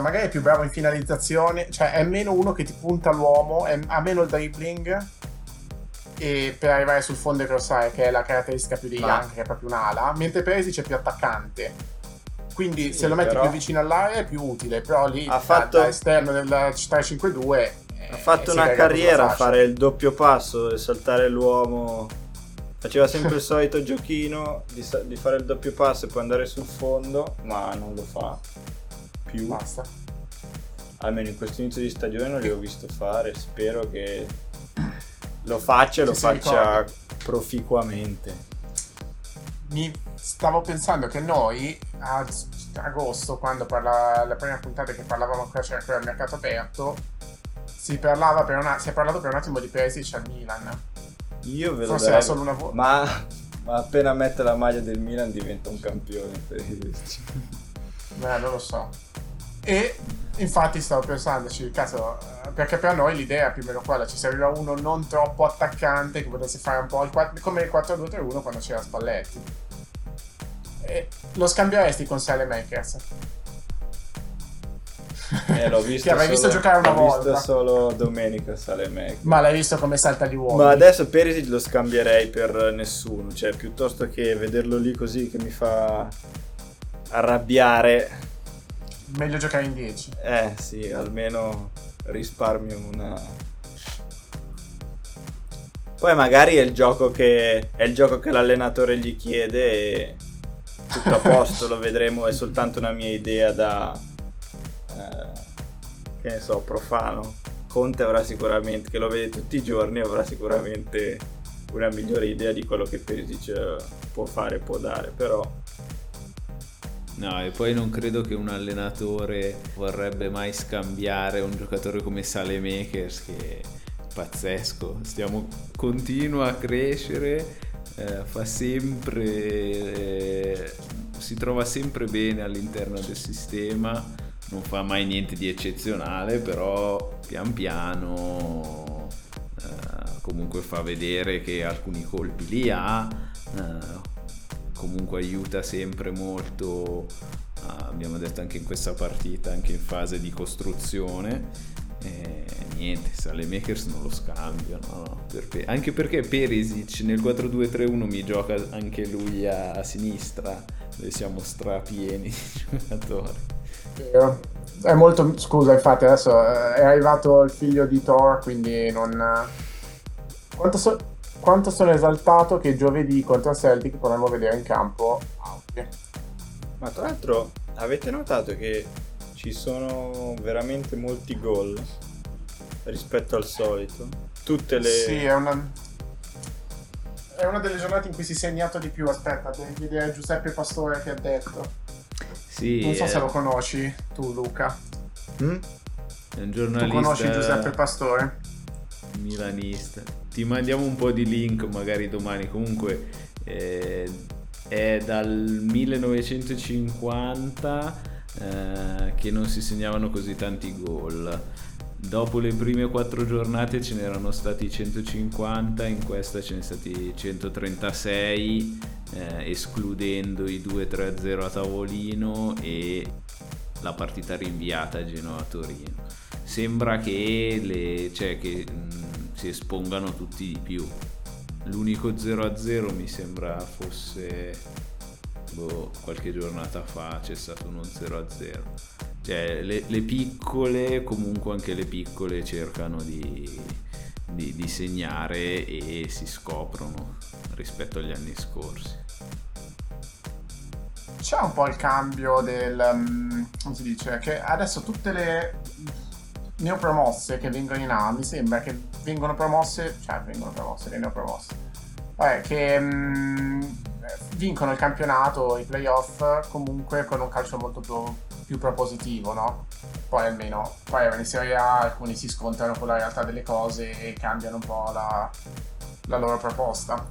Magari è più bravo in finalizzazione cioè è meno uno che ti punta l'uomo è, ha meno il dribbling e per arrivare sul fondo e crossare, che è la caratteristica più di Young, che è proprio un'ala, mentre Perisic è più attaccante. Quindi sì, se lo metti però... più vicino all'area è più utile, però lì ha fatto... da esterno del 3-5-2 ha fatto una carriera a fare il doppio passo e saltare l'uomo. Faceva sempre il (laughs) solito giochino di, di, fare il doppio passo e poi andare sul fondo, ma non lo fa più. Basta. Almeno in questo inizio di stagione non li ho (laughs) visto fare. Spero che lo faccia e lo faccia proficuamente. Mi stavo pensando che noi a agosto, quando per la, la prima puntata che parlavamo ancora c'era ancora il mercato aperto, si, parlava per una, si è parlato per un attimo di Perisic al Milan. Io ve lo Forse era solo una voce. Ma, ma, appena mette la maglia del Milan diventa un campione Perisic. Eh, non lo so. E infatti stavo pensandoci, cazzo, perché per noi l'idea è più o meno quella, ci serviva uno non troppo attaccante che potesse fare un po' il, come il 4-2-3-1 quando c'era Spalletti. Lo scambieresti con Makers? Eh, l'ho (laughs) visto che avrei visto giocare una volta. L'ho visto solo domenica Salemec. Ma l'hai visto come salta gli uomini? Ma adesso Perisic lo scambierei per nessuno, cioè piuttosto che vederlo lì così che mi fa arrabbiare. Meglio giocare in 10. Eh sì, almeno risparmio una Poi magari è il gioco che è il gioco che l'allenatore gli chiede e tutto a posto, lo vedremo, è soltanto una mia idea da che ne so, profano, Conte avrà sicuramente, che lo vede tutti i giorni, avrà sicuramente una migliore idea di quello che Perisic eh, può fare, può dare, però... No, e poi non credo che un allenatore vorrebbe mai scambiare un giocatore come Salemakers che è pazzesco, Stiamo, continua a crescere, eh, fa sempre, eh, si trova sempre bene all'interno del sistema non fa mai niente di eccezionale, però pian piano eh, comunque fa vedere che alcuni colpi li ha, eh, comunque aiuta sempre molto, eh, abbiamo detto anche in questa partita, anche in fase di costruzione. E niente, Makers non lo scambiano, no, per anche perché Perisic nel 4-2-3-1 mi gioca anche lui a, a sinistra, dove siamo strapieni (laughs) di giocatori. È molto. Scusa, infatti, adesso eh, è arrivato il figlio di Thor, quindi non. Quanto, so... Quanto sono esaltato che giovedì contro Celtic potremmo vedere in campo Ma tra l'altro, avete notato che ci sono veramente molti gol rispetto al solito? Tutte le. Sì, è una. È una delle giornate in cui si è segnato di più. Aspetta, devi vedere Giuseppe Pastore che ha detto. Sì, non so eh... se lo conosci tu, Luca. Mm? È un giornalista. Tu conosci Giuseppe Pastore? Milanista. Ti mandiamo un po' di link magari domani. Comunque eh, è dal 1950 eh, che non si segnavano così tanti gol. Dopo le prime quattro giornate ce n'erano stati 150, in questa ce ne sono stati 136, eh, escludendo i 2-3-0 a tavolino e la partita rinviata a Genoa-Torino. Sembra che, le, cioè, che mh, mm, si espongano tutti di più. L'unico 0-0 mi sembra fosse boh, qualche giornata fa, c'è stato uno 0-0 cioè, le, le, piccole, comunque anche le piccole cercano di, di, di segnare e si scoprono rispetto agli anni scorsi. C'è un po' il cambio del... Um, come si dice? Che adesso tutte le neopromosse che vengono in A mi sembra che vengono promosse, cioè vengono promosse, le neopromosse, vabbè, che um, vincono il campionato, i playoff comunque con un calcio molto più più propositivo, no? Poi almeno, poi in Serie A alcuni si scontrano con la realtà delle cose e cambiano un po' la, la loro proposta.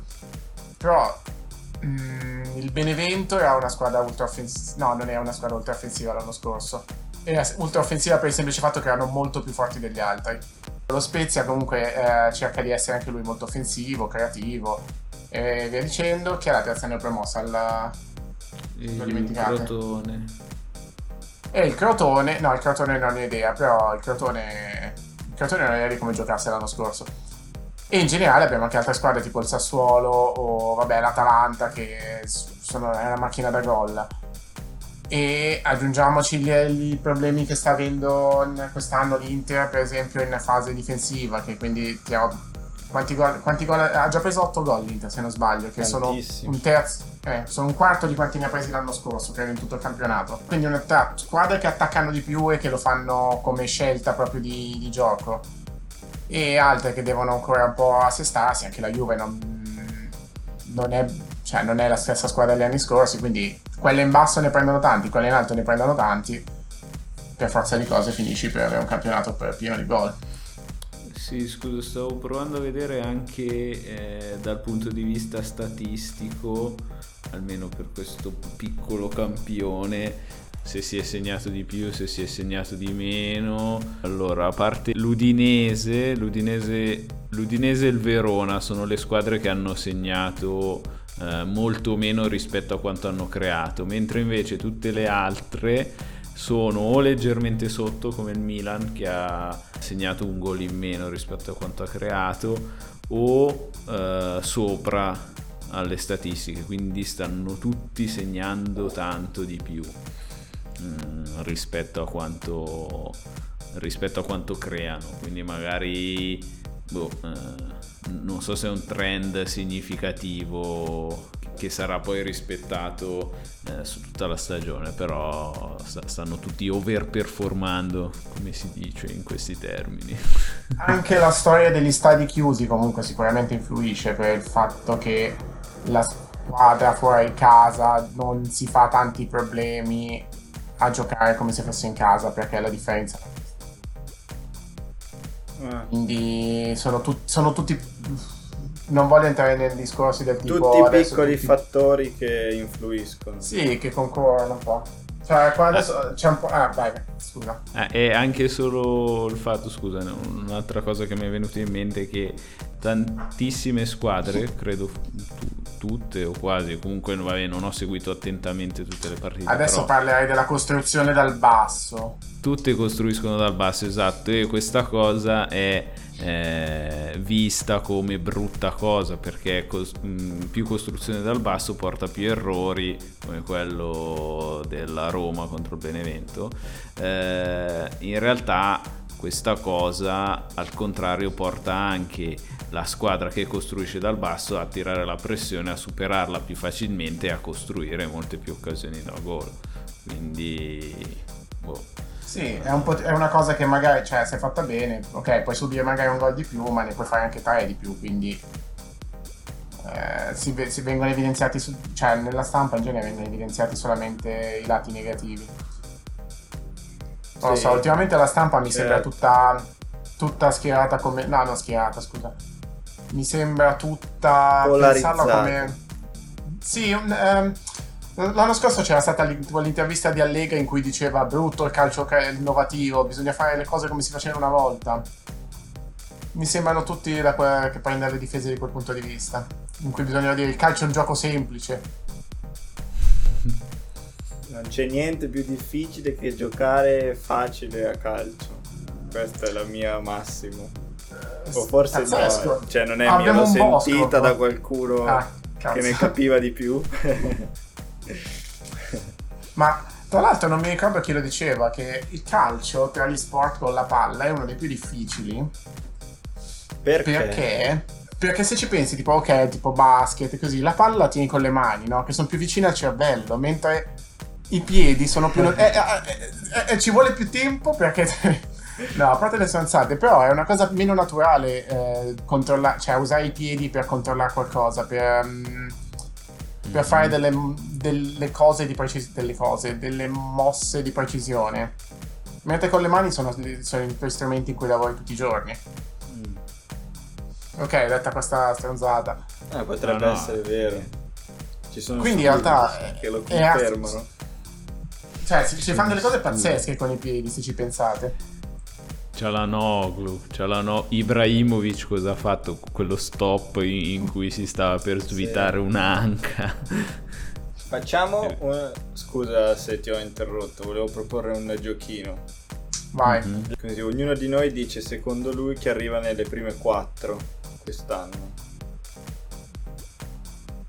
Però mh, mm, il Benevento era una squadra ultra offensiva, no, non era una squadra ultra offensiva l'anno scorso. Era ultra offensiva per il semplice fatto che erano molto più forti degli altri. Lo Spezia comunque eh, cerca di essere anche lui molto offensivo, creativo e via dicendo. Chi è la terza neopromossa? Al... Il Crotone. E il Crotone, no, il Crotone non ho idea, però il Crotone, il Crotone non idea di come giocasse l'anno scorso. E in generale abbiamo anche altre squadre tipo il Sassuolo o vabbè l'Atalanta che sono, è una macchina da gol. E aggiungiamoci i problemi che sta avendo quest'anno l'Inter, per esempio in fase difensiva, che quindi ti ha quanti gol, quanti gol, ha già preso 8 gol l'Inter se non sbaglio, che sono un terzo, eh, sono un quarto di quanti ne ha presi l'anno scorso, credo in tutto il campionato. Quindi una tra squadre che attaccano di più e che lo fanno come scelta proprio di, di gioco. E altre che devono ancora un po' assestarsi, anche la Juve non, non, è, cioè non è la stessa squadra degli anni scorsi, quindi quelle in basso ne prendono tanti, quelle in alto ne prendono tanti. Per forza di cose finisci per avere un campionato pieno di gol. Sì, scusa, stavo provando a vedere anche eh, dal punto di vista statistico, almeno per questo piccolo campione, se si è segnato di più, se si è segnato di meno. Allora, a parte l'Udinese, l'Udinese, l'Udinese e il Verona sono le squadre che hanno segnato eh, molto meno rispetto a quanto hanno creato, mentre invece tutte le altre sono o leggermente sotto come il Milan che ha segnato un gol in meno rispetto a quanto ha creato o eh, sopra alle statistiche, quindi stanno tutti segnando tanto di più. Mm, rispetto, a quanto, rispetto a quanto creano. Quindi magari boh, eh, non so se è un trend significativo che sarà poi rispettato eh, su tutta la stagione, però stanno tutti overperformando, come si dice in questi termini. (laughs) Anche la storia degli stadi chiusi comunque sicuramente influisce per il fatto che la squadra fuori casa non si fa tanti problemi a giocare come se fosse in casa perché la differenza eh. quindi sono, tu- sono, tutti non voglio entrare nei discorsi del tipo tutti piccoli tutti... fattori che influiscono sì che concorrono un po' cioè quando eh. c'è un po' ah vai scusa eh, e anche solo il fatto scusa un'altra cosa che mi è venuta in mente è che tantissime squadre credo tutte o quasi, comunque vabbè, non ho seguito attentamente tutte le partite. Adesso però... parlerai della costruzione dal basso. Tutte costruiscono dal basso, esatto, e questa cosa è eh, vista come brutta cosa perché cos- mh, più costruzione dal basso porta più errori come quello della Roma contro il Benevento. Eh, in realtà questa cosa al contrario porta anche la squadra che costruisce dal basso a tirare la pressione, a superarla più facilmente e a costruire molte più occasioni da gol. Quindi, boh. Sì, è, un è, una cosa che magari, cioè, se è fatta bene, ok, puoi subire magari un gol di più, ma ne puoi fare anche tre di più, quindi eh, si, si, vengono evidenziati, su, cioè nella stampa in genere vengono evidenziati solamente i lati negativi. Non sì. lo so, ultimamente la stampa mi sembra certo. tutta, tutta schierata come... No, non schierata, scusa mi sembra tutta pensarla come sì un, ehm, l'anno scorso c'era stata l'intervista di Allega in cui diceva brutto il calcio innovativo bisogna fare le cose come si faceva una volta. Mi sembrano tutti da que- che prendono le difese di quel punto di vista in cui bisogna dire il calcio è un gioco semplice. Non c'è niente più difficile che giocare facile a calcio. Questa è la mia massimo. O forse Pazzesco. no, cioè non è mia, l'ho sentita da qualcuno ah, che ne capiva di più. (laughs) Ma tra l'altro non mi ricordo chi lo diceva che il calcio tra gli sport con la palla è uno dei più difficili. Perché? Perché, perché se ci pensi, tipo, ok, tipo basket, così, la palla la tieni con le mani, no? Che sono più vicine al cervello, mentre i piedi sono più... (laughs) eh, eh, eh, ci vuole più tempo perché (laughs) No, a parte le stronzate, però è una cosa meno naturale eh, controllare, cioè usare i piedi per controllare qualcosa, per, um, per fare delle, delle, cose di precisione, delle cose, delle mosse di precisione. Mentre con le mani sono, sono i tuoi strumenti in cui lavori tutti i giorni. Mm. Ok, detta questa stronzata. Eh, potrebbe no, no. essere vero. Ci sono Quindi in realtà che lo confermano. Cioè, si, si fanno delle cose pazzesche con i piedi, se ci pensate. Cialanoglu, Cialano... Ibrahimovic cosa ha fatto? Quello stop in, cui si stava per svitare sì. un'anca. Facciamo un... Scusa se ti ho interrotto, volevo proporre un giochino. Vai. Mm-hmm. Così ognuno di noi dice secondo lui che arriva nelle prime quattro quest'anno.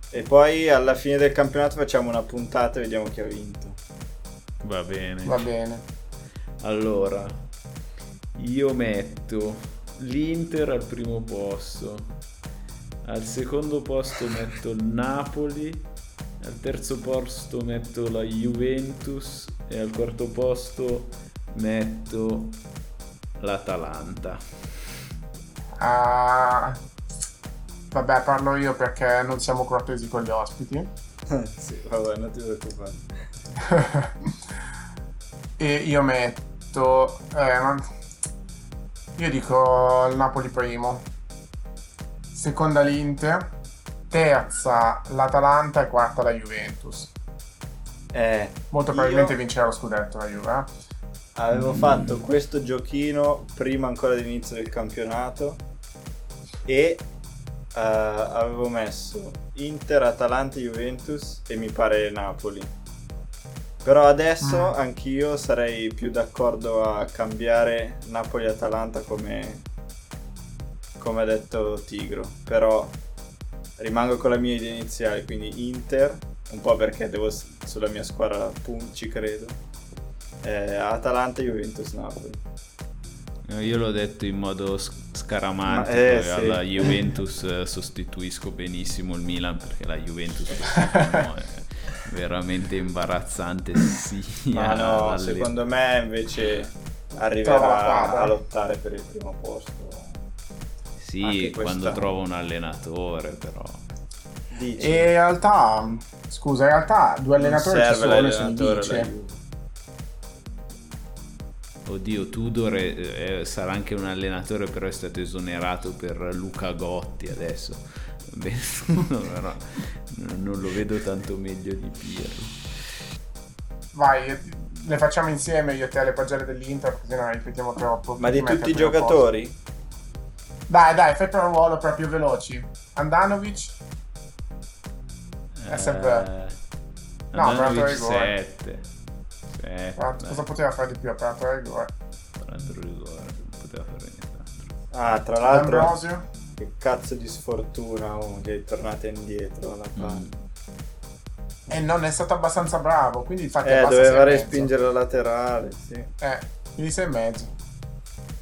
E poi alla fine del campionato facciamo una puntata e vediamo chi ha vinto. Va bene. Va bene. Allora, io metto l'Inter al primo posto, al secondo posto metto il Napoli, al terzo posto metto la Juventus e al quarto posto metto l'Atalanta. Ah, vabbè, parlo io perché non siamo cortesi con gli ospiti. sì, vabbè, non ti preoccupare. (laughs) e io metto... Eh, non io dico il Napoli primo, seconda l'Inter, terza l'Atalanta e quarta la Juventus. Eh, Molto probabilmente vincerà lo scudetto la Juve. Eh? Avevo fatto questo giochino prima ancora dell'inizio del campionato e uh, avevo messo Inter, Atalanta, Juventus e mi pare Napoli. Però adesso mm. anch'io sarei più d'accordo a cambiare Napoli-Atalanta come, come ha detto Tigro. Però rimango con la mia idea iniziale, quindi Inter, un po' perché devo sulla mia squadra ci credo. Eh, Atalanta, Juventus, Napoli. Io l'ho detto in modo scaramantico eh, sì. alla (laughs) Juventus eh, sostituisco benissimo il Milan perché la Juventus (laughs) è veramente imbarazzante sia (laughs) Ma no, dalle... secondo me invece arriverà a lottare per il primo posto. Sì, quando trova un allenatore però. Dici. E in realtà, scusa, in realtà due allenatori ci sono, si dice. Oddio, Tudor è, è, sarà anche un allenatore, però è stato esonerato per Luca Gotti adesso. Beh, (laughs) però non lo vedo tanto meglio di Pirlo. Vai, le facciamo insieme io e te le pagelle dell'Inter, così non ripetiamo troppo. Ma di tutti i giocatori? Dai, dai, fai per un ruolo proprio veloci. Andanovic? Eh, SB. No, Andanovic 7. Eh, cosa poteva fare di più? Ha parato rigore. Parato rigore, non poteva fare nient'altro. Ah, tra l'altro... D'Ambrosio? Che cazzo di sfortuna oh, che è tornata indietro alla palla. Mm. E non è stato abbastanza bravo, quindi infatti... Eh, doveva respingere la laterale, sì. Eh, quindi sei e mezzo.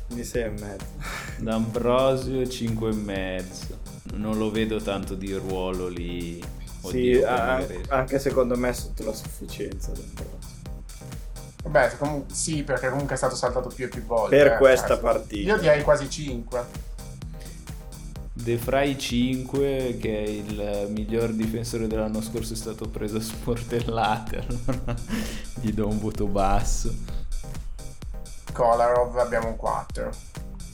Quindi sei e mezzo. (laughs) D'Ambrosio 5 e mezzo. Non lo vedo tanto di ruolo lì. Oddio, sì, anche, anche secondo me sotto la sufficienza D'Ambrosio. Vabbè, comunque, sì, perché comunque è stato saltato più e più volte. Per eh, questa cioè, partita. Io direi quasi 5. De Frey 5, che è il miglior difensore dell'anno scorso, è stato preso a sportellate. Allora (laughs) gli do un voto basso. Kolarov abbiamo un 4.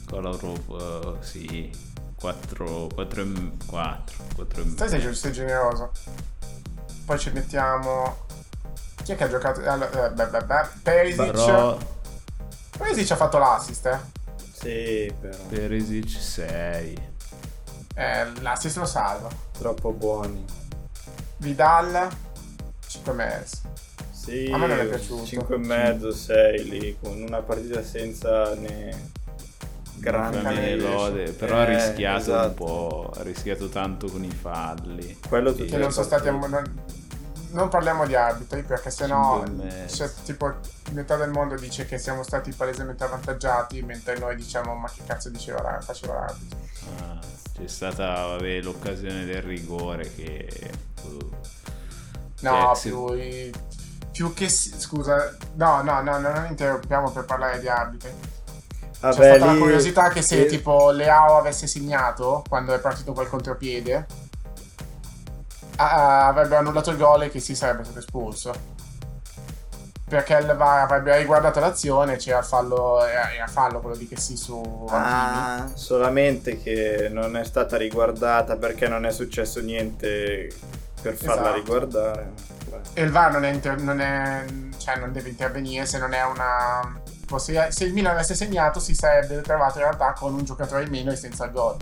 Kolarov, uh, sì. 4, 4, 4, 4 Stai sei, sei generoso. Poi ci mettiamo chi è che ha giocato? Allora, eh, beh, beh, beh. Perisic. Però... Perisic ha fatto l'assist, eh? Sì, però. Perisic 6. Eh, l'assist lo salva. Troppo buoni. Vidal 5 mezzo. Sì, a me non è piaciuto. 5 e mezzo, 6 lì, con una partita senza né grande lode, però ha eh, rischiato esatto. un po', ha rischiato tanto con i falli. Quello che non sono stati non, non parliamo di arbitri perché sennò cioè, tipo metà del mondo dice che siamo stati palesemente avvantaggiati mentre noi diciamo ma che cazzo diceva faceva l'arbitro ah, c'è stata vabbè, l'occasione del rigore che uh, no più, più che scusa no no no non interrompiamo per parlare di arbitri Vabbè, c'è stata lì... la curiosità che se e... tipo Leao avesse segnato quando è partito quel contropiede avrebbe annullato il gol e che si sarebbe stato espulso. Perché il VAR avrebbe riguardato l'azione, c'era il fallo, era fallo quello di che sì su Ah, solamente che non è stata riguardata perché non è successo niente per farla esatto. riguardare. E il VAR non, è inter- non, è, cioè non deve intervenire se non è una... Se, se il Milan avesse segnato si sarebbe trovato in realtà con un giocatore in meno e senza gol.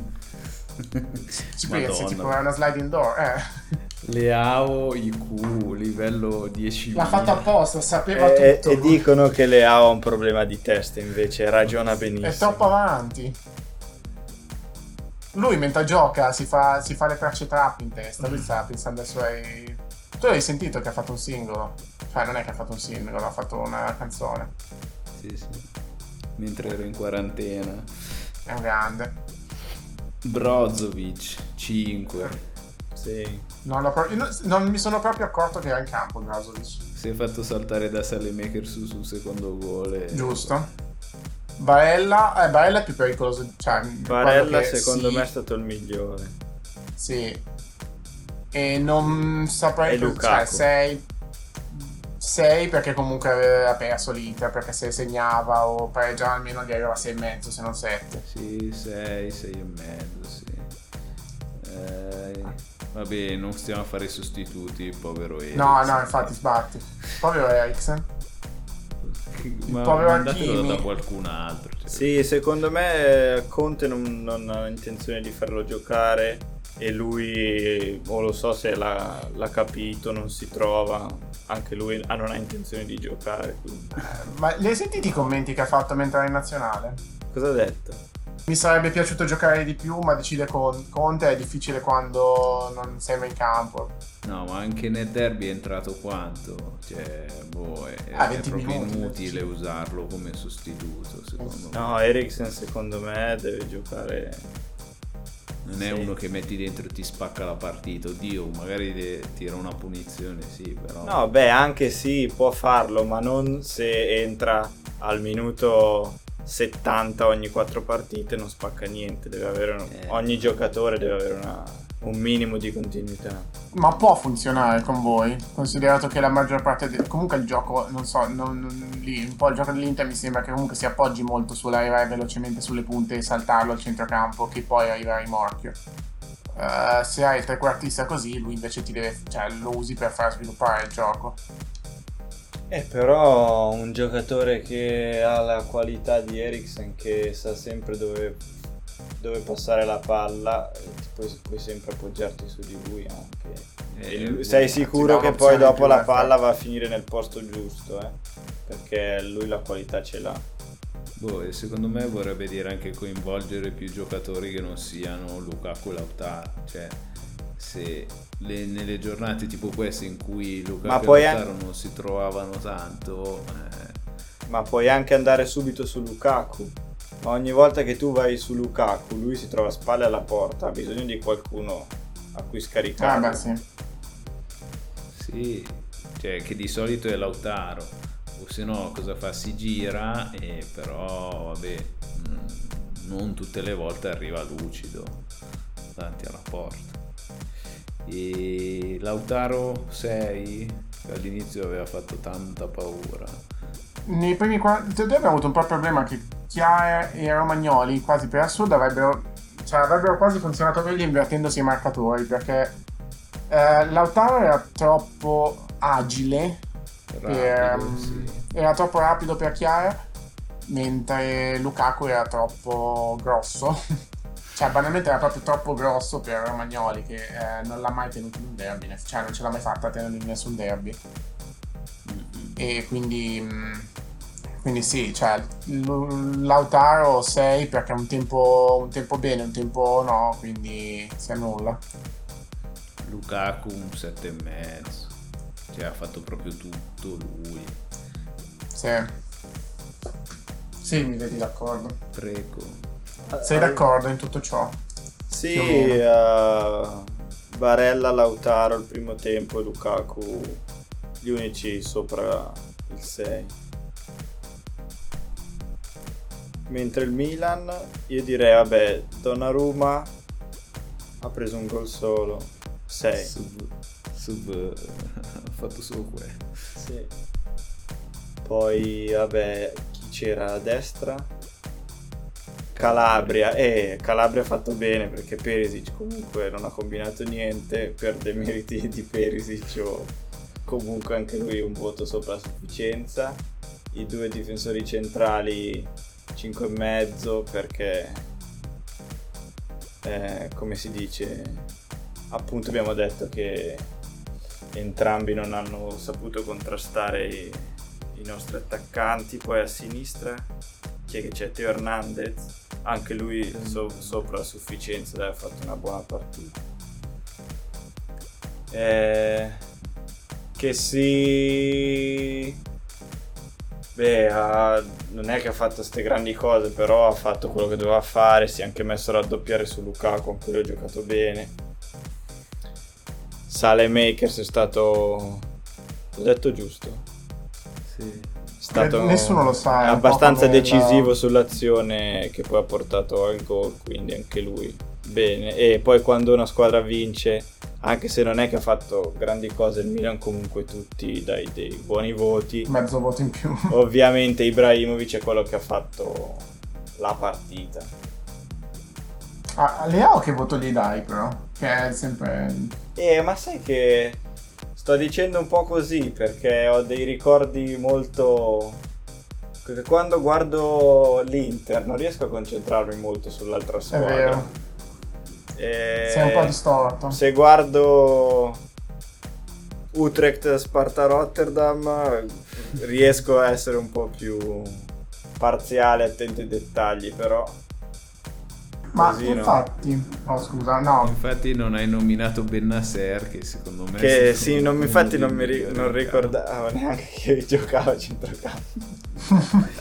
Ci pensi, tipo è una sliding door, eh. Leao IQ livello 10 l'ha fatto apposta sapeva e, tutto. e dicono che Leao ha un problema di testa invece ragiona benissimo. è troppo avanti. Lui mentre gioca si fa, si fa le tracce trap in testa lui sta pensando ai suoi tu hai sentito che ha fatto un singolo? Cioè non è che ha fatto un singolo ha fatto una canzone. Sì sì. Mentre ero in quarantena. È un grande Brozovic 5 sì. Non, pro- non, mi sono proprio accorto che era in campo Brozovic. Si è fatto saltare da Salemaker su sul secondo gol. E... Giusto. Barella, eh, Barella è più pericoloso. Cioè, Barella secondo sì. me è stato il migliore. Sì. E non saprei... più. Cioè, sei... 6 perché comunque aveva perso l'Inter perché se segnava o pareggiava almeno gli arrivava 6 e mezzo se non 7 sì 6 6 e mezzo sì eh, Vabbè, non stiamo a fare i sostituti, povero Eric. No, no, infatti sbatti. Povero Eriksen. Ma povero mandatelo da qualcun altro. Cioè. Sì, secondo me Conte non, non, ha intenzione di farlo giocare e lui, o lo so se l'ha, l'ha capito, non si trova. Anche lui ah, non ha intenzione di giocare. Quindi. Ma li hai sentiti i commenti che ha fatto mentre era in nazionale? Cosa ha detto? Mi sarebbe piaciuto giocare di più, ma decide con Conte è difficile quando non sei mai in campo. No, ma anche nel derby è entrato quanto? Cioè, boh, è, ah, è proprio minuti, inutile usarlo come sostituto, secondo me. No, Eriksen secondo me deve giocare non è uno che metti dentro e ti spacca la partita. Oddio, magari tira una punizione, sì, però. No, beh, anche sì, può farlo, ma non se entra al minuto 70 ogni 4 partite non spacca niente, deve avere un, eh. ogni giocatore deve avere una, un minimo di continuità. Ma può funzionare con voi, considerato che la maggior parte del... comunque il gioco, non so, non, non, lì, un po' il gioco dell'Inter mi sembra che comunque si appoggi molto sull'arrivare velocemente sulle punte e saltarlo al centrocampo che poi arriva a rimorchio. Uh, se hai il trequartista così, lui invece ti deve, cioè, lo usi per far sviluppare il gioco. Eh, però un giocatore che ha la qualità di Eriksen, che sa sempre dove, dove passare la palla, eh, puoi, puoi, sempre appoggiarti su di lui anche. E lui, sei sicuro che poi dopo la palla va a finire nel posto giusto, eh? perché lui la qualità ce l'ha. Boh, e secondo me vorrebbe dire anche coinvolgere più giocatori che non siano Lukaku e Lautaro. Cioè, se le, nelle giornate tipo queste in cui Luca e Lautaro non si trovavano tanto eh. ma puoi anche andare subito su Lukaku ogni volta che tu vai su Lukaku lui si trova a spalle alla porta ha bisogno di qualcuno a cui scaricare. Ah beh sì. Sì cioè che di solito è Lautaro. O se no cosa fa? Si gira e però vabbè mm, non tutte le volte arriva lucido davanti alla porta. E Lautaro 6 all'inizio aveva fatto tanta paura nei primi 40 abbiamo avuto un po' il problema che Chiara e Romagnoli quasi per assurdo avrebbero cioè avrebbero quasi funzionato meglio invertendosi i marcatori perché eh, Lautaro era troppo agile rapido, per, sì. era troppo rapido per Chiara mentre Lukaku era troppo grosso (laughs) cioè banalmente era proprio troppo grosso per Romagnoli che eh, non l'ha mai tenuto in un derby cioè non ce l'ha mai fatta a tenerlo in nessun derby e quindi mm, quindi sì cioè Lautaro 6 perché un tempo, un tempo bene un tempo no quindi si annulla Lukaku un 7 e mezzo. Cioè ha fatto proprio tutto lui. Sì. Sì mi vedi d'accordo. Prego. Sei d'accordo in tutto ciò? Sì, uh, Barella, Lautaro il primo tempo e Lukaku gli unici sopra il 6. Mentre il Milan, io direi, vabbè, Donnarumma ha preso un gol solo, 6. Sub, sub ha (laughs) fatto solo quello. Sì. Poi, vabbè, chi c'era a destra? Calabria, e eh, Calabria ha fatto bene perché Perisic comunque non ha combinato niente per demeriti di Perisic o comunque anche lui un voto sopra sufficienza. I due difensori centrali 5,5 perché eh, come si dice appunto abbiamo detto che entrambi non hanno saputo contrastare i, i nostri attaccanti poi a sinistra chi è che c'è? Teo Hernandez anche lui so- sopra la sufficienza deve aver fatto una buona partita. Eh, che si... Beh, ha... non è che ha fatto queste grandi cose, però ha fatto quello che doveva fare, si è anche messo a raddoppiare su Lukaku, anche lui ha giocato bene. Sale Makers è stato... L'ho detto giusto? Sì stato nessuno lo sa. È abbastanza decisivo la... sull'azione che poi ha portato al gol, quindi anche lui bene. E poi quando una squadra vince, anche se non è che ha fatto grandi cose, il Milan comunque tutti dai dei buoni voti. Mezzo voto in più. (laughs) Ovviamente Ibrahimovic è quello che ha fatto la partita. Ah, Leao che voto gli dai però? Che è sempre... Eh, ma sai che sto sto dicendo un po' così perché ho dei ricordi molto quando guardo l'Inter non riesco a concentrarmi molto sull'altra squadra. È vero. E Sei un po' distorto. Se guardo Utrecht, Sparta, Rotterdam, riesco a essere un po' più parziale, attento ai dettagli, però ma Così, infatti, no? oh, scusa, no. Infatti non hai nominato Bennasser che secondo me... Che sì, non, infatti non mi ri- non ricordavo (laughs) neanche che giocava a centrocampo. (laughs)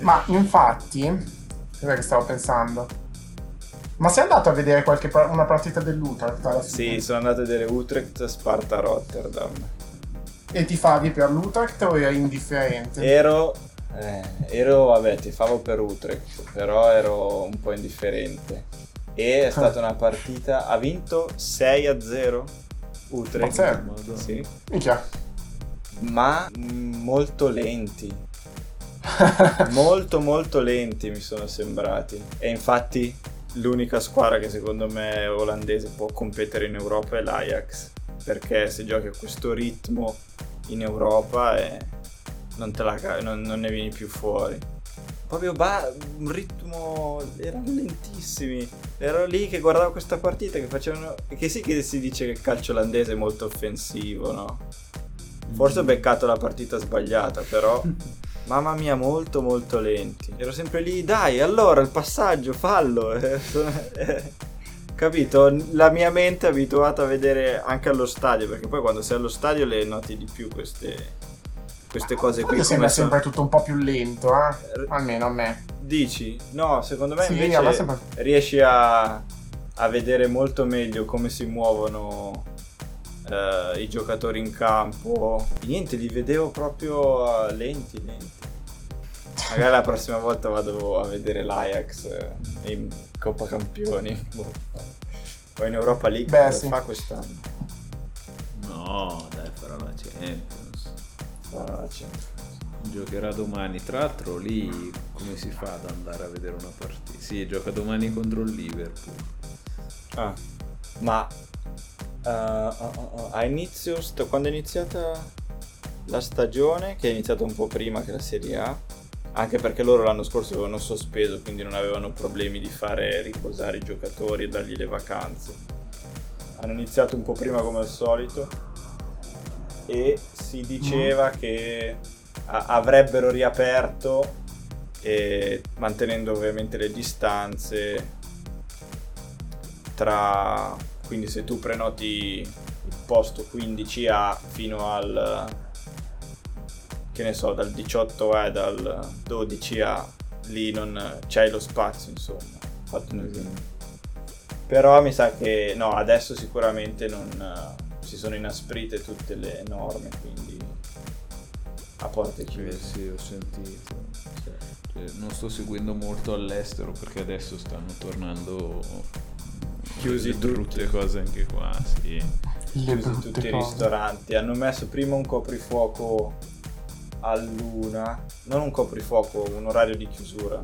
Ma infatti, cos'è che stavo pensando? Ma sei andato a vedere qualche una partita dell'Utrecht? Sì, sono andato a vedere Utrecht Sparta Rotterdam. E ti favi per l'Utrecht o eri indifferente? Ero eh, ero, vabbè, ti favo per Utrecht, però ero un po' indifferente. E è stata una partita, ha vinto 6 a 0 Utrecht. Sì. Minchia. Ma molto lenti. (laughs) molto molto lenti mi sono sembrati. E infatti l'unica squadra che secondo me olandese può competere in Europa è l'Ajax. Perché se giochi a questo ritmo in Europa è non, la, non, non ne vieni più fuori. Proprio ba- un ritmo. erano lentissimi. Ero lì che guardavo questa partita che facevano. Che sì che si dice che il calcio olandese è molto offensivo, no? Forse ho beccato la partita sbagliata, però. (laughs) Mamma mia, molto molto lenti. Ero sempre lì, dai, allora il passaggio, fallo. (laughs) Capito? La mia mente è abituata a vedere anche allo stadio, perché poi quando sei allo stadio le noti di più queste, queste cose qui. Sembra sono... sempre tutto un po' più lento, eh? almeno a me. Dici? No, secondo me sì, invece sembra... riesci a, a, vedere molto meglio come si muovono uh, i giocatori in campo. Niente, li vedevo proprio uh, lenti, lenti. Magari la prossima volta vado a vedere l'Ajax uh, in Coppa Campioni. Boh. Poi in Europa League Beh, sì. fa quest'anno. No, dai, farò la Champions. Giocherà domani. Tra l'altro lì come si fa ad andare a vedere una partita? Sì, gioca domani contro il Liverpool. Ah, ma uh, a inizio, st- quando è iniziata la stagione, che è iniziata un po' prima che la Serie A, anche perché loro l'anno scorso avevano sospeso, quindi non avevano problemi di fare riposare i giocatori e dargli le vacanze. Hanno iniziato un po' prima come al solito e si diceva mm. che a- avrebbero riaperto e mantenendo ovviamente le distanze tra quindi se tu prenoti il posto 15A fino al che ne so dal 18A e dal 12A lì non c'hai lo spazio insomma fatto un esempio però mi sa che no adesso sicuramente non si sono inasprite tutte le norme, quindi a porte chiuse. Sì, sì, ho sentito. Cioè, non sto seguendo molto all'estero perché adesso stanno tornando chiusi tutte cose anche qua, sì. Chiusi tutti i ristoranti. Hanno messo prima un coprifuoco a luna, non un coprifuoco, un orario di chiusura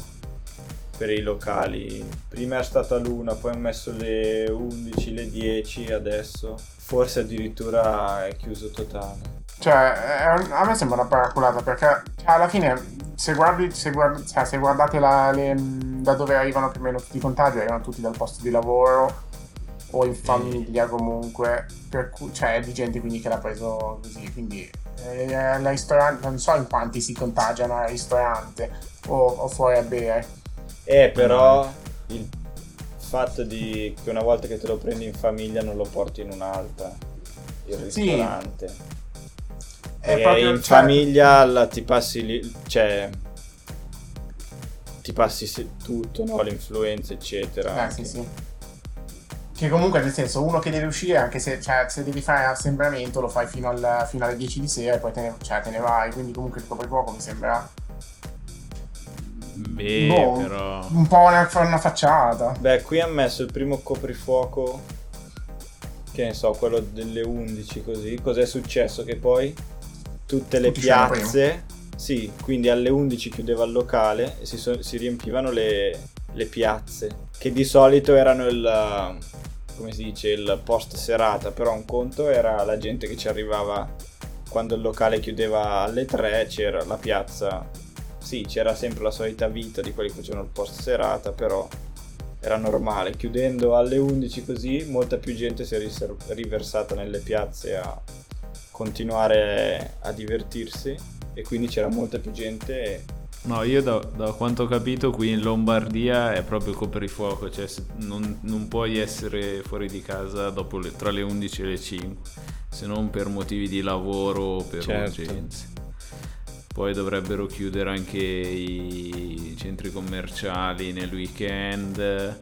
per i locali. Prima è stato a luna, poi hanno messo le 11, le 10 adesso forse addirittura è chiuso totale. Cioè, a me sembra una paraculata perché cioè, alla fine, se, guardi, se, guardi, cioè, se guardate la, le, da dove arrivano più o meno tutti i contagi, arrivano tutti dal posto di lavoro o in famiglia comunque, per cui, cioè di gente quindi che l'ha preso così, quindi eh, al ristorante, non so in quanti si contagiano al ristorante o, o fuori a bere. Eh, però il fatto di che una volta che te lo prendi in famiglia non lo porti in un'altra, il ristorante. Sì. E in cioè... famiglia la, ti passi lì, cioè ti passi tutto, no? l'influenza eccetera. Eh, sì, sì. Che comunque nel senso uno che deve uscire anche se, cioè, se devi fare assembramento lo fai fino, al, fino alle 10 di sera e poi te ne, cioè, te ne vai, quindi comunque il poco mi sembra Beh, boh, però... Un po' una, una facciata. Beh, qui ha messo il primo coprifuoco, che ne so, quello delle 11 così. Cos'è successo? Che poi tutte le Tutti piazze... Sì, quindi alle 11 chiudeva il locale e si, so- si riempivano le, le piazze, che di solito erano il come si dice, il post serata, però un conto era la gente che ci arrivava quando il locale chiudeva alle 3, c'era la piazza, sì, c'era sempre la solita vita di quelli che facevano il post serata, però era normale. Chiudendo alle 11 così, molta più gente si è riversata nelle piazze a continuare a divertirsi e quindi c'era molta più gente No, io da, da, quanto ho capito qui in Lombardia è proprio coprifuoco, cioè non, non, puoi essere fuori di casa le, tra le 11 e le 5, se non per motivi di lavoro o per certo. urgenze. Poi dovrebbero chiudere anche i centri commerciali nel weekend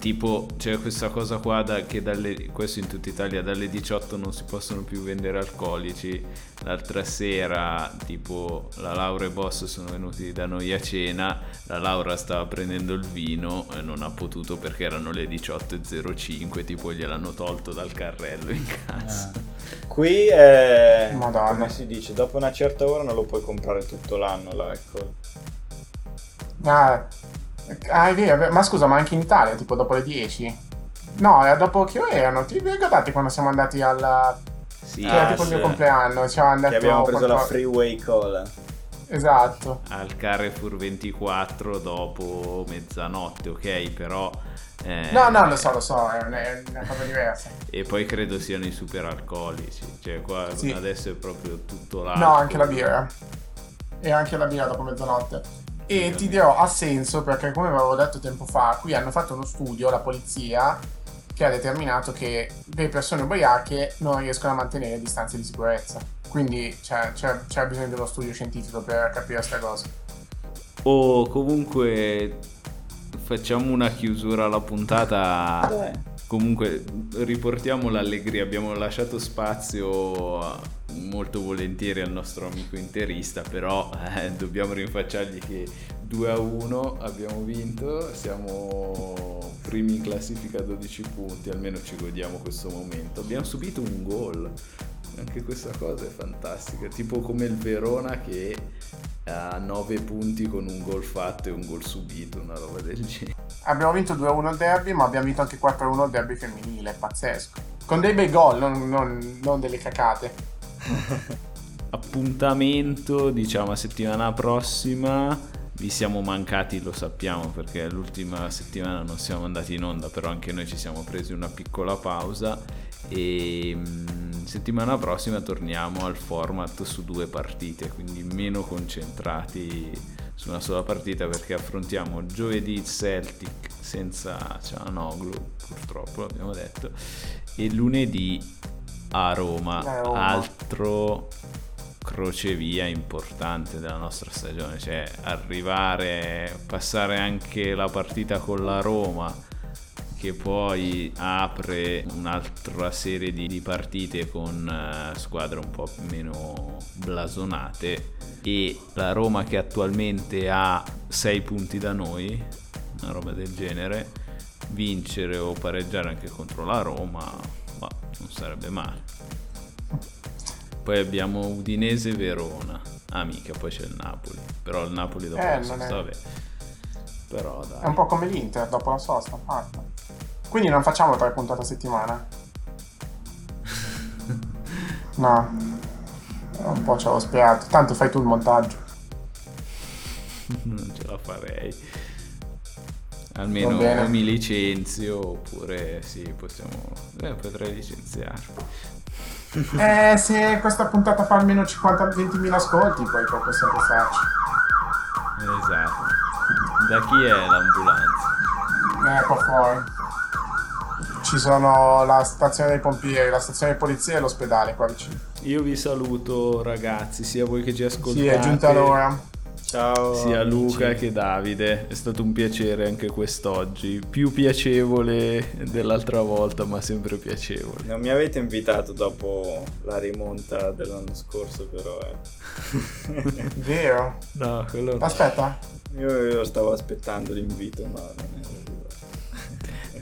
tipo c'è questa cosa qua da, che dalle, questo in tutta Italia dalle 18 non si possono più vendere alcolici l'altra sera tipo la Laura e Boss sono venuti da noi a cena la Laura stava prendendo il vino e non ha potuto perché erano le 18.05 tipo gliel'hanno tolto dal carrello in casa ah. qui è Madonna. come si dice dopo una certa ora non lo puoi comprare tutto l'anno l'alcol ah Ah, è vero, ma scusa, ma anche in Italia, tipo dopo le 10? No, era dopo che ore erano? Ti ricordate quando siamo andati al... Sì, che era ah, tipo sì. il mio compleanno, ci avevamo detto... Che abbiamo preso quanto... la freeway cola. Esatto. Al Carrefour 24 dopo mezzanotte, ok, però... Eh... No, no, lo so, lo so, è una, è una cosa diversa. e poi credo siano i super alcolici, cioè qua sì. adesso è proprio tutto l'alcol. No, anche la birra. E anche la birra dopo mezzanotte. E ti dirò, ha senso perché come avevo detto tempo fa, qui hanno fatto uno studio, la polizia, che ha determinato che le persone ubriache non riescono a mantenere distanze di sicurezza. Quindi c'è, c'è, c'è bisogno dello studio scientifico per capire questa cosa. O comunque facciamo una chiusura alla puntata. Dai comunque riportiamo l'allegria, abbiamo lasciato spazio molto volentieri al nostro amico interista, però eh, dobbiamo rinfacciargli che 2 a 1 abbiamo vinto, siamo primi in classifica a 12 punti, almeno ci godiamo questo momento. Abbiamo subito un gol, anche questa cosa è fantastica, tipo come il Verona che ha 9 punti con un gol fatto e un gol subito, una roba del genere. Abbiamo vinto 2-1 il derby, ma abbiamo vinto anche 4-1 il derby femminile, pazzesco. Con dei bei gol, non, non, non delle cacate. (laughs) Appuntamento, diciamo, a settimana prossima. Vi siamo mancati, lo sappiamo, perché l'ultima settimana non siamo andati in onda, però anche noi ci siamo presi una piccola pausa e mm, settimana prossima torniamo al format su due partite, quindi meno concentrati su una sola partita perché affrontiamo giovedì Celtic senza Cianoglu, purtroppo l'abbiamo detto, e lunedì a Roma, altro crocevia importante della nostra stagione, cioè arrivare, passare anche la partita con la Roma che poi apre un'altra serie di, di partite con uh, squadre un po' meno blasonate e la Roma che attualmente ha 6 punti da noi, una roba del genere, vincere o pareggiare anche contro la Roma, bah, non sarebbe male. Poi abbiamo Udinese Verona. Ah, mica, poi c'è il Napoli. Però il Napoli dopo eh, la sosta, è... vabbè. Però dai. È un po' come l'Inter dopo la sosta, fatta. Quindi non facciamo tre puntate a settimana? no. Un po' ci avevo spiegato. Tanto fai tu il montaggio. non ce la farei. Almeno o mi licenzio oppure sì, possiamo... Eh, potrei licenziarmi. (laughs) eh, se questa puntata fa almeno 50-20 ascolti, poi può sempre farci. Esatto. Da chi è l'ambulanza? Eh, qua fuori ci sono la stazione dei pompieri, la stazione di polizia e l'ospedale qua vicino. Io vi saluto ragazzi, sia voi che ci ascoltate. Sì, è giunta l'ora. Ciao. Sia amici. Luca che Davide, è stato un piacere anche quest'oggi, più piacevole dell'altra volta, ma sempre piacevole. Non mi avete invitato dopo la rimonta dell'anno scorso, però eh. (laughs) Vero? No, quello Aspetta. Io, io stavo aspettando l'invito, ma non è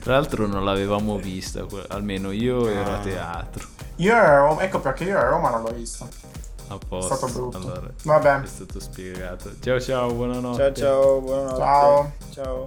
tra l'altro non l'avevamo vista, almeno io ero a teatro. Io ero, ecco perché io ero a Roma non l'ho vista. A posto. È stato brutto. Allora, Vabbè. È stato spiegato. Ciao ciao, buonanotte. Ciao ciao, buonanotte. Ciao. Ciao.